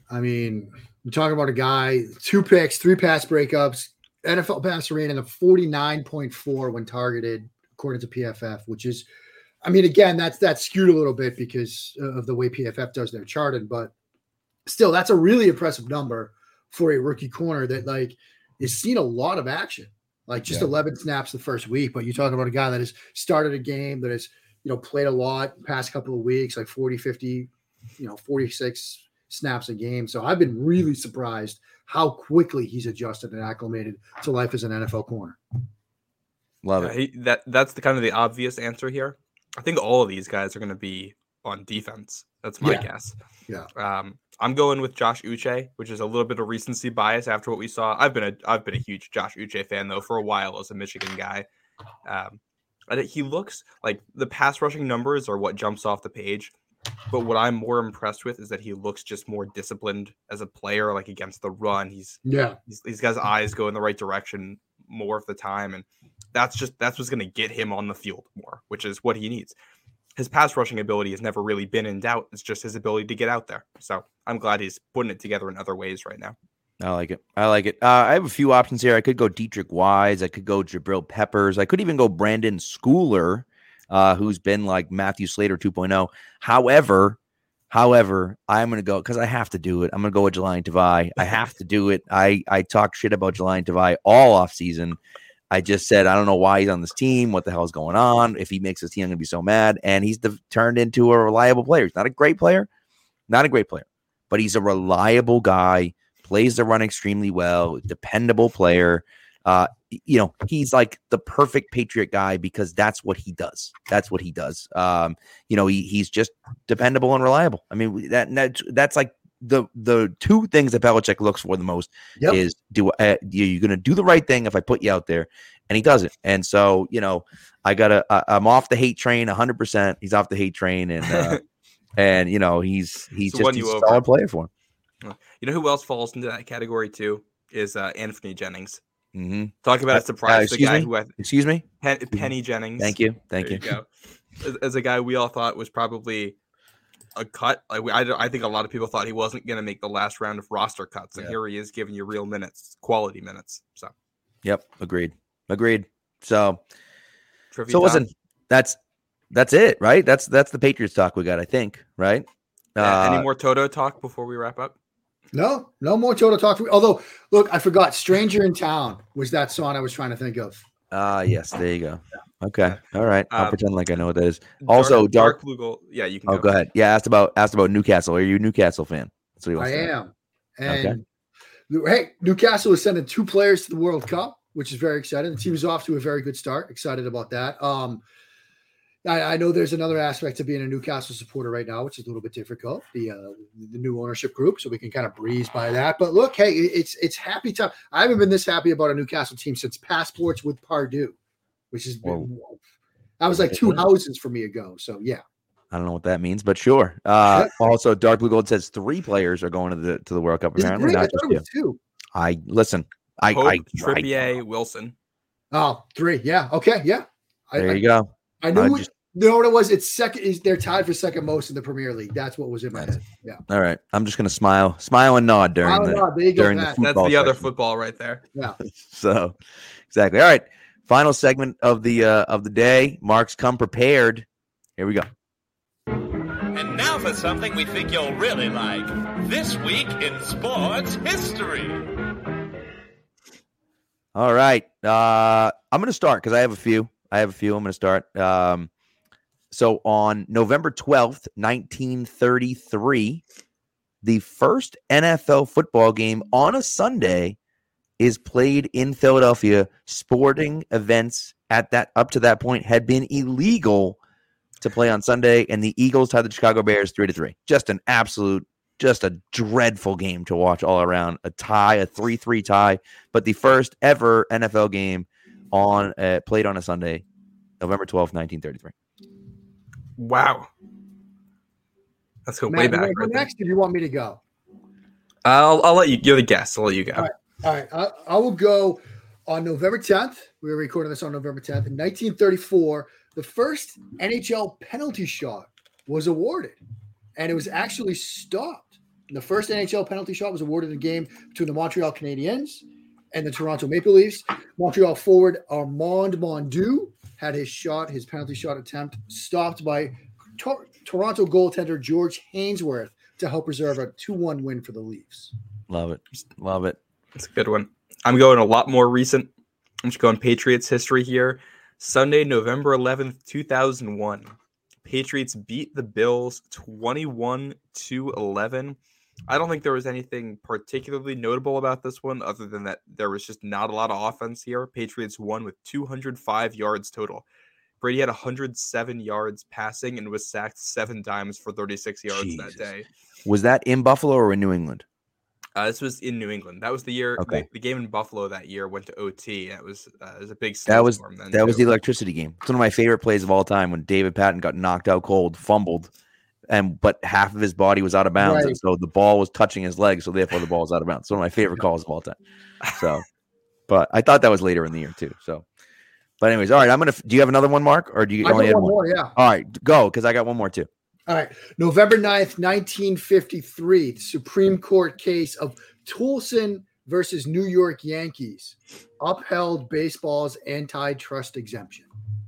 Speaker 4: I mean, you're talking about a guy, two picks, three pass breakups, NFL passer rating of 49.4 when targeted, according to PFF, which is, I mean, again, that's that's skewed a little bit because of the way PFF does their charting, but still, that's a really impressive number for a rookie corner that like is seen a lot of action, like just
Speaker 3: Yeah.
Speaker 4: 11 snaps the first week. But you talk about a guy that has started a game that has, you know, played a lot past couple of weeks, like 40, 50, you know, 46 snaps a game. So I've been really surprised how quickly he's adjusted and acclimated to life as an NFL corner.
Speaker 3: Love
Speaker 5: Yeah,
Speaker 3: it.
Speaker 5: he, that that's the kind of the obvious answer here. I think all of these guys are going to be on defense. That's my
Speaker 4: Yeah.
Speaker 5: guess.
Speaker 4: Yeah.
Speaker 5: Um, I'm going with Josh Uche, which is a little bit of recency bias after what we saw. I've been a I've been a huge Josh Uche fan though for a while as a Michigan guy. Um, think he looks like the pass rushing numbers are what jumps off the page. But what I'm more impressed with is that he looks just more disciplined as a player, like against the run. He's
Speaker 4: Yeah.
Speaker 5: he's, he's got his eyes go in the right direction more of the time and that's just that's what's going to get him on the field more which is what he needs his pass rushing ability has never really been in doubt it's just his ability to get out there so i'm glad he's putting it together in other ways right now
Speaker 3: I like it. I like it. Uh, I have a few options here. I could go Deatrich Wise. I could go Jabril Peppers. I could even go Brenden Schooler, uh, who's been like Matthew Slater 2.0. However, however, I'm going to go because I have to do it. I'm going to go with Jahlani Tavai. I have to do it. I I talk shit about Jahlani Tavai all off season. I just said I don't know why he's on this team. What the hell is going on? If he makes this team, I'm going to be so mad. And he's de- turned into a reliable player. He's not a great player, not a great player, but he's a reliable guy plays the run extremely well, dependable player. Uh, you know, he's like the perfect Patriot guy because that's what he does. That's what he does. Um, you know, he, he's just dependable and reliable. I mean, that that's that's like the the two things that Belichick looks for the most
Speaker 4: Yep.
Speaker 3: is do uh, you you going to do the right thing if I put you out there, and he doesn't. And so, you know, I gotta I, I'm off the hate train 100. percent He's off the hate train, and uh, *laughs* and you know he's he's
Speaker 5: So
Speaker 3: just he's a solid player for him.
Speaker 5: you know who else falls into that category too is uh, anthony jennings
Speaker 3: Mm-hmm.
Speaker 5: talk about
Speaker 3: Uh,
Speaker 5: a surprise the
Speaker 3: excuse
Speaker 5: guy
Speaker 3: me?
Speaker 5: who I,
Speaker 3: Excuse me.
Speaker 5: Pen, penny jennings
Speaker 3: Thank you. Thank you.
Speaker 5: As, as a guy we all thought was probably a cut. Like I, I think a lot of people thought he wasn't going to make the last round of roster cuts, and
Speaker 3: Yeah.
Speaker 5: here he is giving you real minutes, quality minutes. So
Speaker 3: Yep. Agreed. Agreed. So
Speaker 5: trivia
Speaker 3: so
Speaker 5: time.
Speaker 3: listen, that's that's it, right? That's that's the Patriots talk we got, I think, right?
Speaker 5: Yeah,
Speaker 3: Uh,
Speaker 5: Any more Toto talk before we wrap up?
Speaker 4: No, no more Toto talk. For, although, look, I forgot. "Stranger in Town" was that song I was trying to think of.
Speaker 3: Ah, yes, there you go. Okay, all right. I'll
Speaker 5: Um,
Speaker 3: pretend like I know what that is. Also, dark.
Speaker 5: blue gold. Yeah, you can
Speaker 3: Oh, go ahead. Yeah, asked about asked about Newcastle. Are you a Newcastle fan? That's what he wants
Speaker 4: I
Speaker 3: to know.
Speaker 4: am.
Speaker 3: Okay.
Speaker 4: And hey, Newcastle is sending two players to the World Cup, which is very exciting. The team is off to a very good start. Excited about that. Um, I, I know there's another aspect to being a Newcastle supporter right now, which is a little bit difficult. The uh, the new ownership group, so we can kind of breeze by that. But look, hey, it's it's happy time. I haven't been this happy about a Newcastle team since passports with Pardew, which is been that was like two houses for me ago. So yeah.
Speaker 3: I don't know what that means, but sure. Uh, *laughs* also, Dark Blue Gold says three players are going to the to the World Cup.
Speaker 4: Is
Speaker 3: Apparently,
Speaker 4: three? I
Speaker 3: not
Speaker 4: thought
Speaker 3: just
Speaker 4: it was two.
Speaker 3: I listen. I,
Speaker 5: Pope,
Speaker 3: I, I
Speaker 5: Wilson.
Speaker 4: Oh, three. Yeah. Okay. Yeah. I,
Speaker 3: there
Speaker 4: I,
Speaker 3: you go.
Speaker 4: I knew
Speaker 3: I
Speaker 4: it,
Speaker 3: just-
Speaker 4: you know what it was. It's second. Is they're tied for second most in the Premier League. That's what was in my head. Yeah.
Speaker 3: All right, I'm just gonna smile, smile and nod during
Speaker 4: Smile
Speaker 3: the
Speaker 4: nod. There you go,
Speaker 3: during the
Speaker 4: Pat.
Speaker 5: That's
Speaker 3: football
Speaker 5: the other
Speaker 3: section.
Speaker 5: football right there.
Speaker 4: Yeah. *laughs*
Speaker 3: So, exactly. All right, final segment of the uh, of the day. Mark's come prepared. Here we go.
Speaker 7: And now for something we think you'll really like. This week in sports history.
Speaker 3: All right. Uh, I'm going to start because I have a few. I have a few. I'm going to start. Um, so on November 12th, 1933, the first NFL football game on a Sunday is played in Philadelphia. Sporting events at that up to that point had been illegal to play on Sunday, and the Eagles tied the Chicago Bears three to three. Just an absolute, just a dreadful game to watch all around. A tie, a three-three tie, but the first ever NFL game on uh, played on a Sunday, November twelfth, nineteen thirty-three.
Speaker 5: Wow. Let's go
Speaker 4: Matt,
Speaker 5: way back. right
Speaker 4: next, or do you want me to go?
Speaker 5: I'll, I'll let you. You're the guest. I'll let you go.
Speaker 4: All right. I, I will go on November 10th. We were recording this on November 10th. In 1934, the first NHL penalty shot was awarded, and it was actually stopped. The first NHL penalty shot was awarded in a game between the Montreal Canadiens and the Toronto Maple Leafs. Montreal forward Armand Mondou had his shot, his penalty shot attempt, stopped by Tor- Toronto goaltender George Hainsworth to help preserve a 2 1 win for the Leafs.
Speaker 3: Love it, love it.
Speaker 5: It's a good one. I'm going a lot more recent. I'm just going Patriots history here. Sunday, November 11th, 2001. Patriots beat the Bills 21 to 11. I don't think there was anything particularly notable about this one other than that there was just not a lot of offense here. Patriots won with 205 yards total. Brady had 107 yards passing and was sacked seven times for 36 yards
Speaker 3: Jesus.
Speaker 5: that day.
Speaker 3: Was that in Buffalo or in New England?
Speaker 5: Uh, this was in New England. That was the year.
Speaker 3: Okay.
Speaker 5: The, the game in Buffalo that year went to OT. That was uh, it was a big
Speaker 3: That was
Speaker 5: snowstorm then.
Speaker 3: that was the electricity game. It's one of my favorite plays of all time when David Patten got knocked out cold, fumbled, and but half of his body was out of bounds, and
Speaker 4: Right.
Speaker 3: so the ball was touching his leg, so therefore the ball was out of bounds. It's one of my favorite calls of all time. So, but I thought that was later in the year too. So, but anyways, all right. I'm gonna. Do you have another one, Mark, or do you
Speaker 4: I
Speaker 3: only have
Speaker 4: one
Speaker 3: one?
Speaker 4: more, yeah.
Speaker 3: All right, go because I got one more too.
Speaker 4: All right. November 9th, 1953, the Supreme Court case of Toolson versus New York Yankees upheld baseball's antitrust exemption.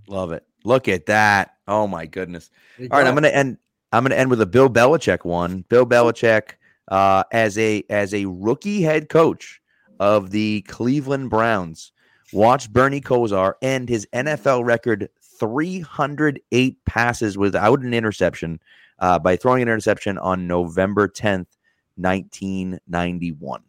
Speaker 3: Love it. Look at that. Oh my goodness. All right. I'm gonna end. I'm gonna end with a Bill Belichick one. Bill Belichick, uh, as a as a rookie head coach of the Cleveland Browns, watched Bernie Kosar end his NFL record 308 passes without an interception uh, by throwing an interception on November 10th, 1991.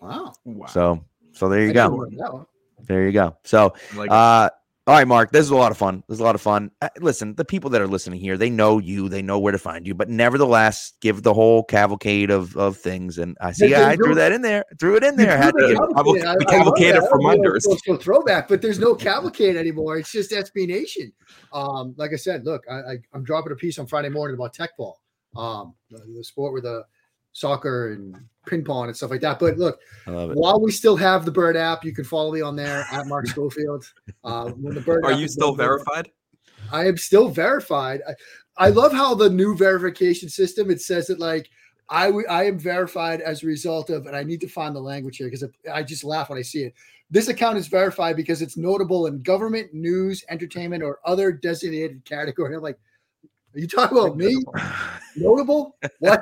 Speaker 4: Wow.
Speaker 5: Wow.
Speaker 3: So, so there you
Speaker 4: I
Speaker 3: go.
Speaker 4: didn't remember that one.
Speaker 3: There you go. So,
Speaker 5: Like-
Speaker 3: uh, all right, Mark, this is a lot of fun. This is a lot of fun. Uh, listen, the people that are listening here, they know you, they know where to find you, but nevertheless, give the whole cavalcade of, of things. And I see, I threw that in there, threw it in there. Had to
Speaker 4: cavalcade. I-
Speaker 5: the
Speaker 4: I
Speaker 5: cavalcade
Speaker 4: that.
Speaker 5: of
Speaker 4: I don't know if
Speaker 5: reminders.
Speaker 4: throwback, but there's no cavalcade anymore. It's just SB Nation. Um, like I said, look, I, I, I'm dropping a piece on Friday morning about teqball, um, the, the sport with the soccer and ping pong and stuff like that. But look,
Speaker 3: I love it.
Speaker 4: while we still have the Bird app, you can follow me on there at Mark *laughs* Schofield. Uh, when the Bird
Speaker 5: Are you
Speaker 4: is
Speaker 5: still
Speaker 4: available-
Speaker 5: verified?
Speaker 4: I am still verified. I, I love how the new verification system it says that like I w- I am verified as a result of, and I need to find the language here because I just laugh when I see it. This account is verified because it's notable in government, news, entertainment, or other designated category. I'm like, are you talking about me? *laughs* notable? What?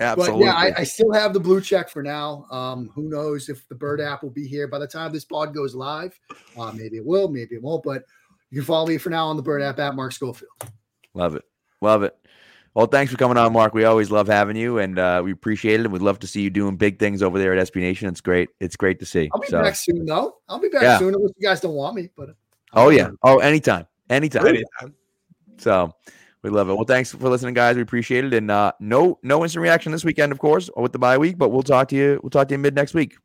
Speaker 3: Absolutely.
Speaker 4: But yeah, I, I, still have the blue check for now. Um, who knows if the Bird app will be here by the time this pod goes live? Uh, maybe it will, maybe it won't. But you can follow me for now on the Bird app at Mark Schofield.
Speaker 3: Love it, love it. Well, thanks for coming on, Mark. We always love having you, and uh, we appreciate it. And we'd love to see you doing big things over there at SB Nation. It's great. It's great to see.
Speaker 4: I'll be
Speaker 3: so,
Speaker 4: back soon, though. I'll be back
Speaker 3: Yeah.
Speaker 4: soon unless you guys don't want me. But
Speaker 3: oh yeah. Oh, anytime, anytime.
Speaker 5: Anytime.
Speaker 3: So we love it. Well, thanks for listening, guys. We appreciate it. And uh, no, no instant reaction this weekend, of course, with the bye week. But we'll talk to you. We'll talk to you mid next week.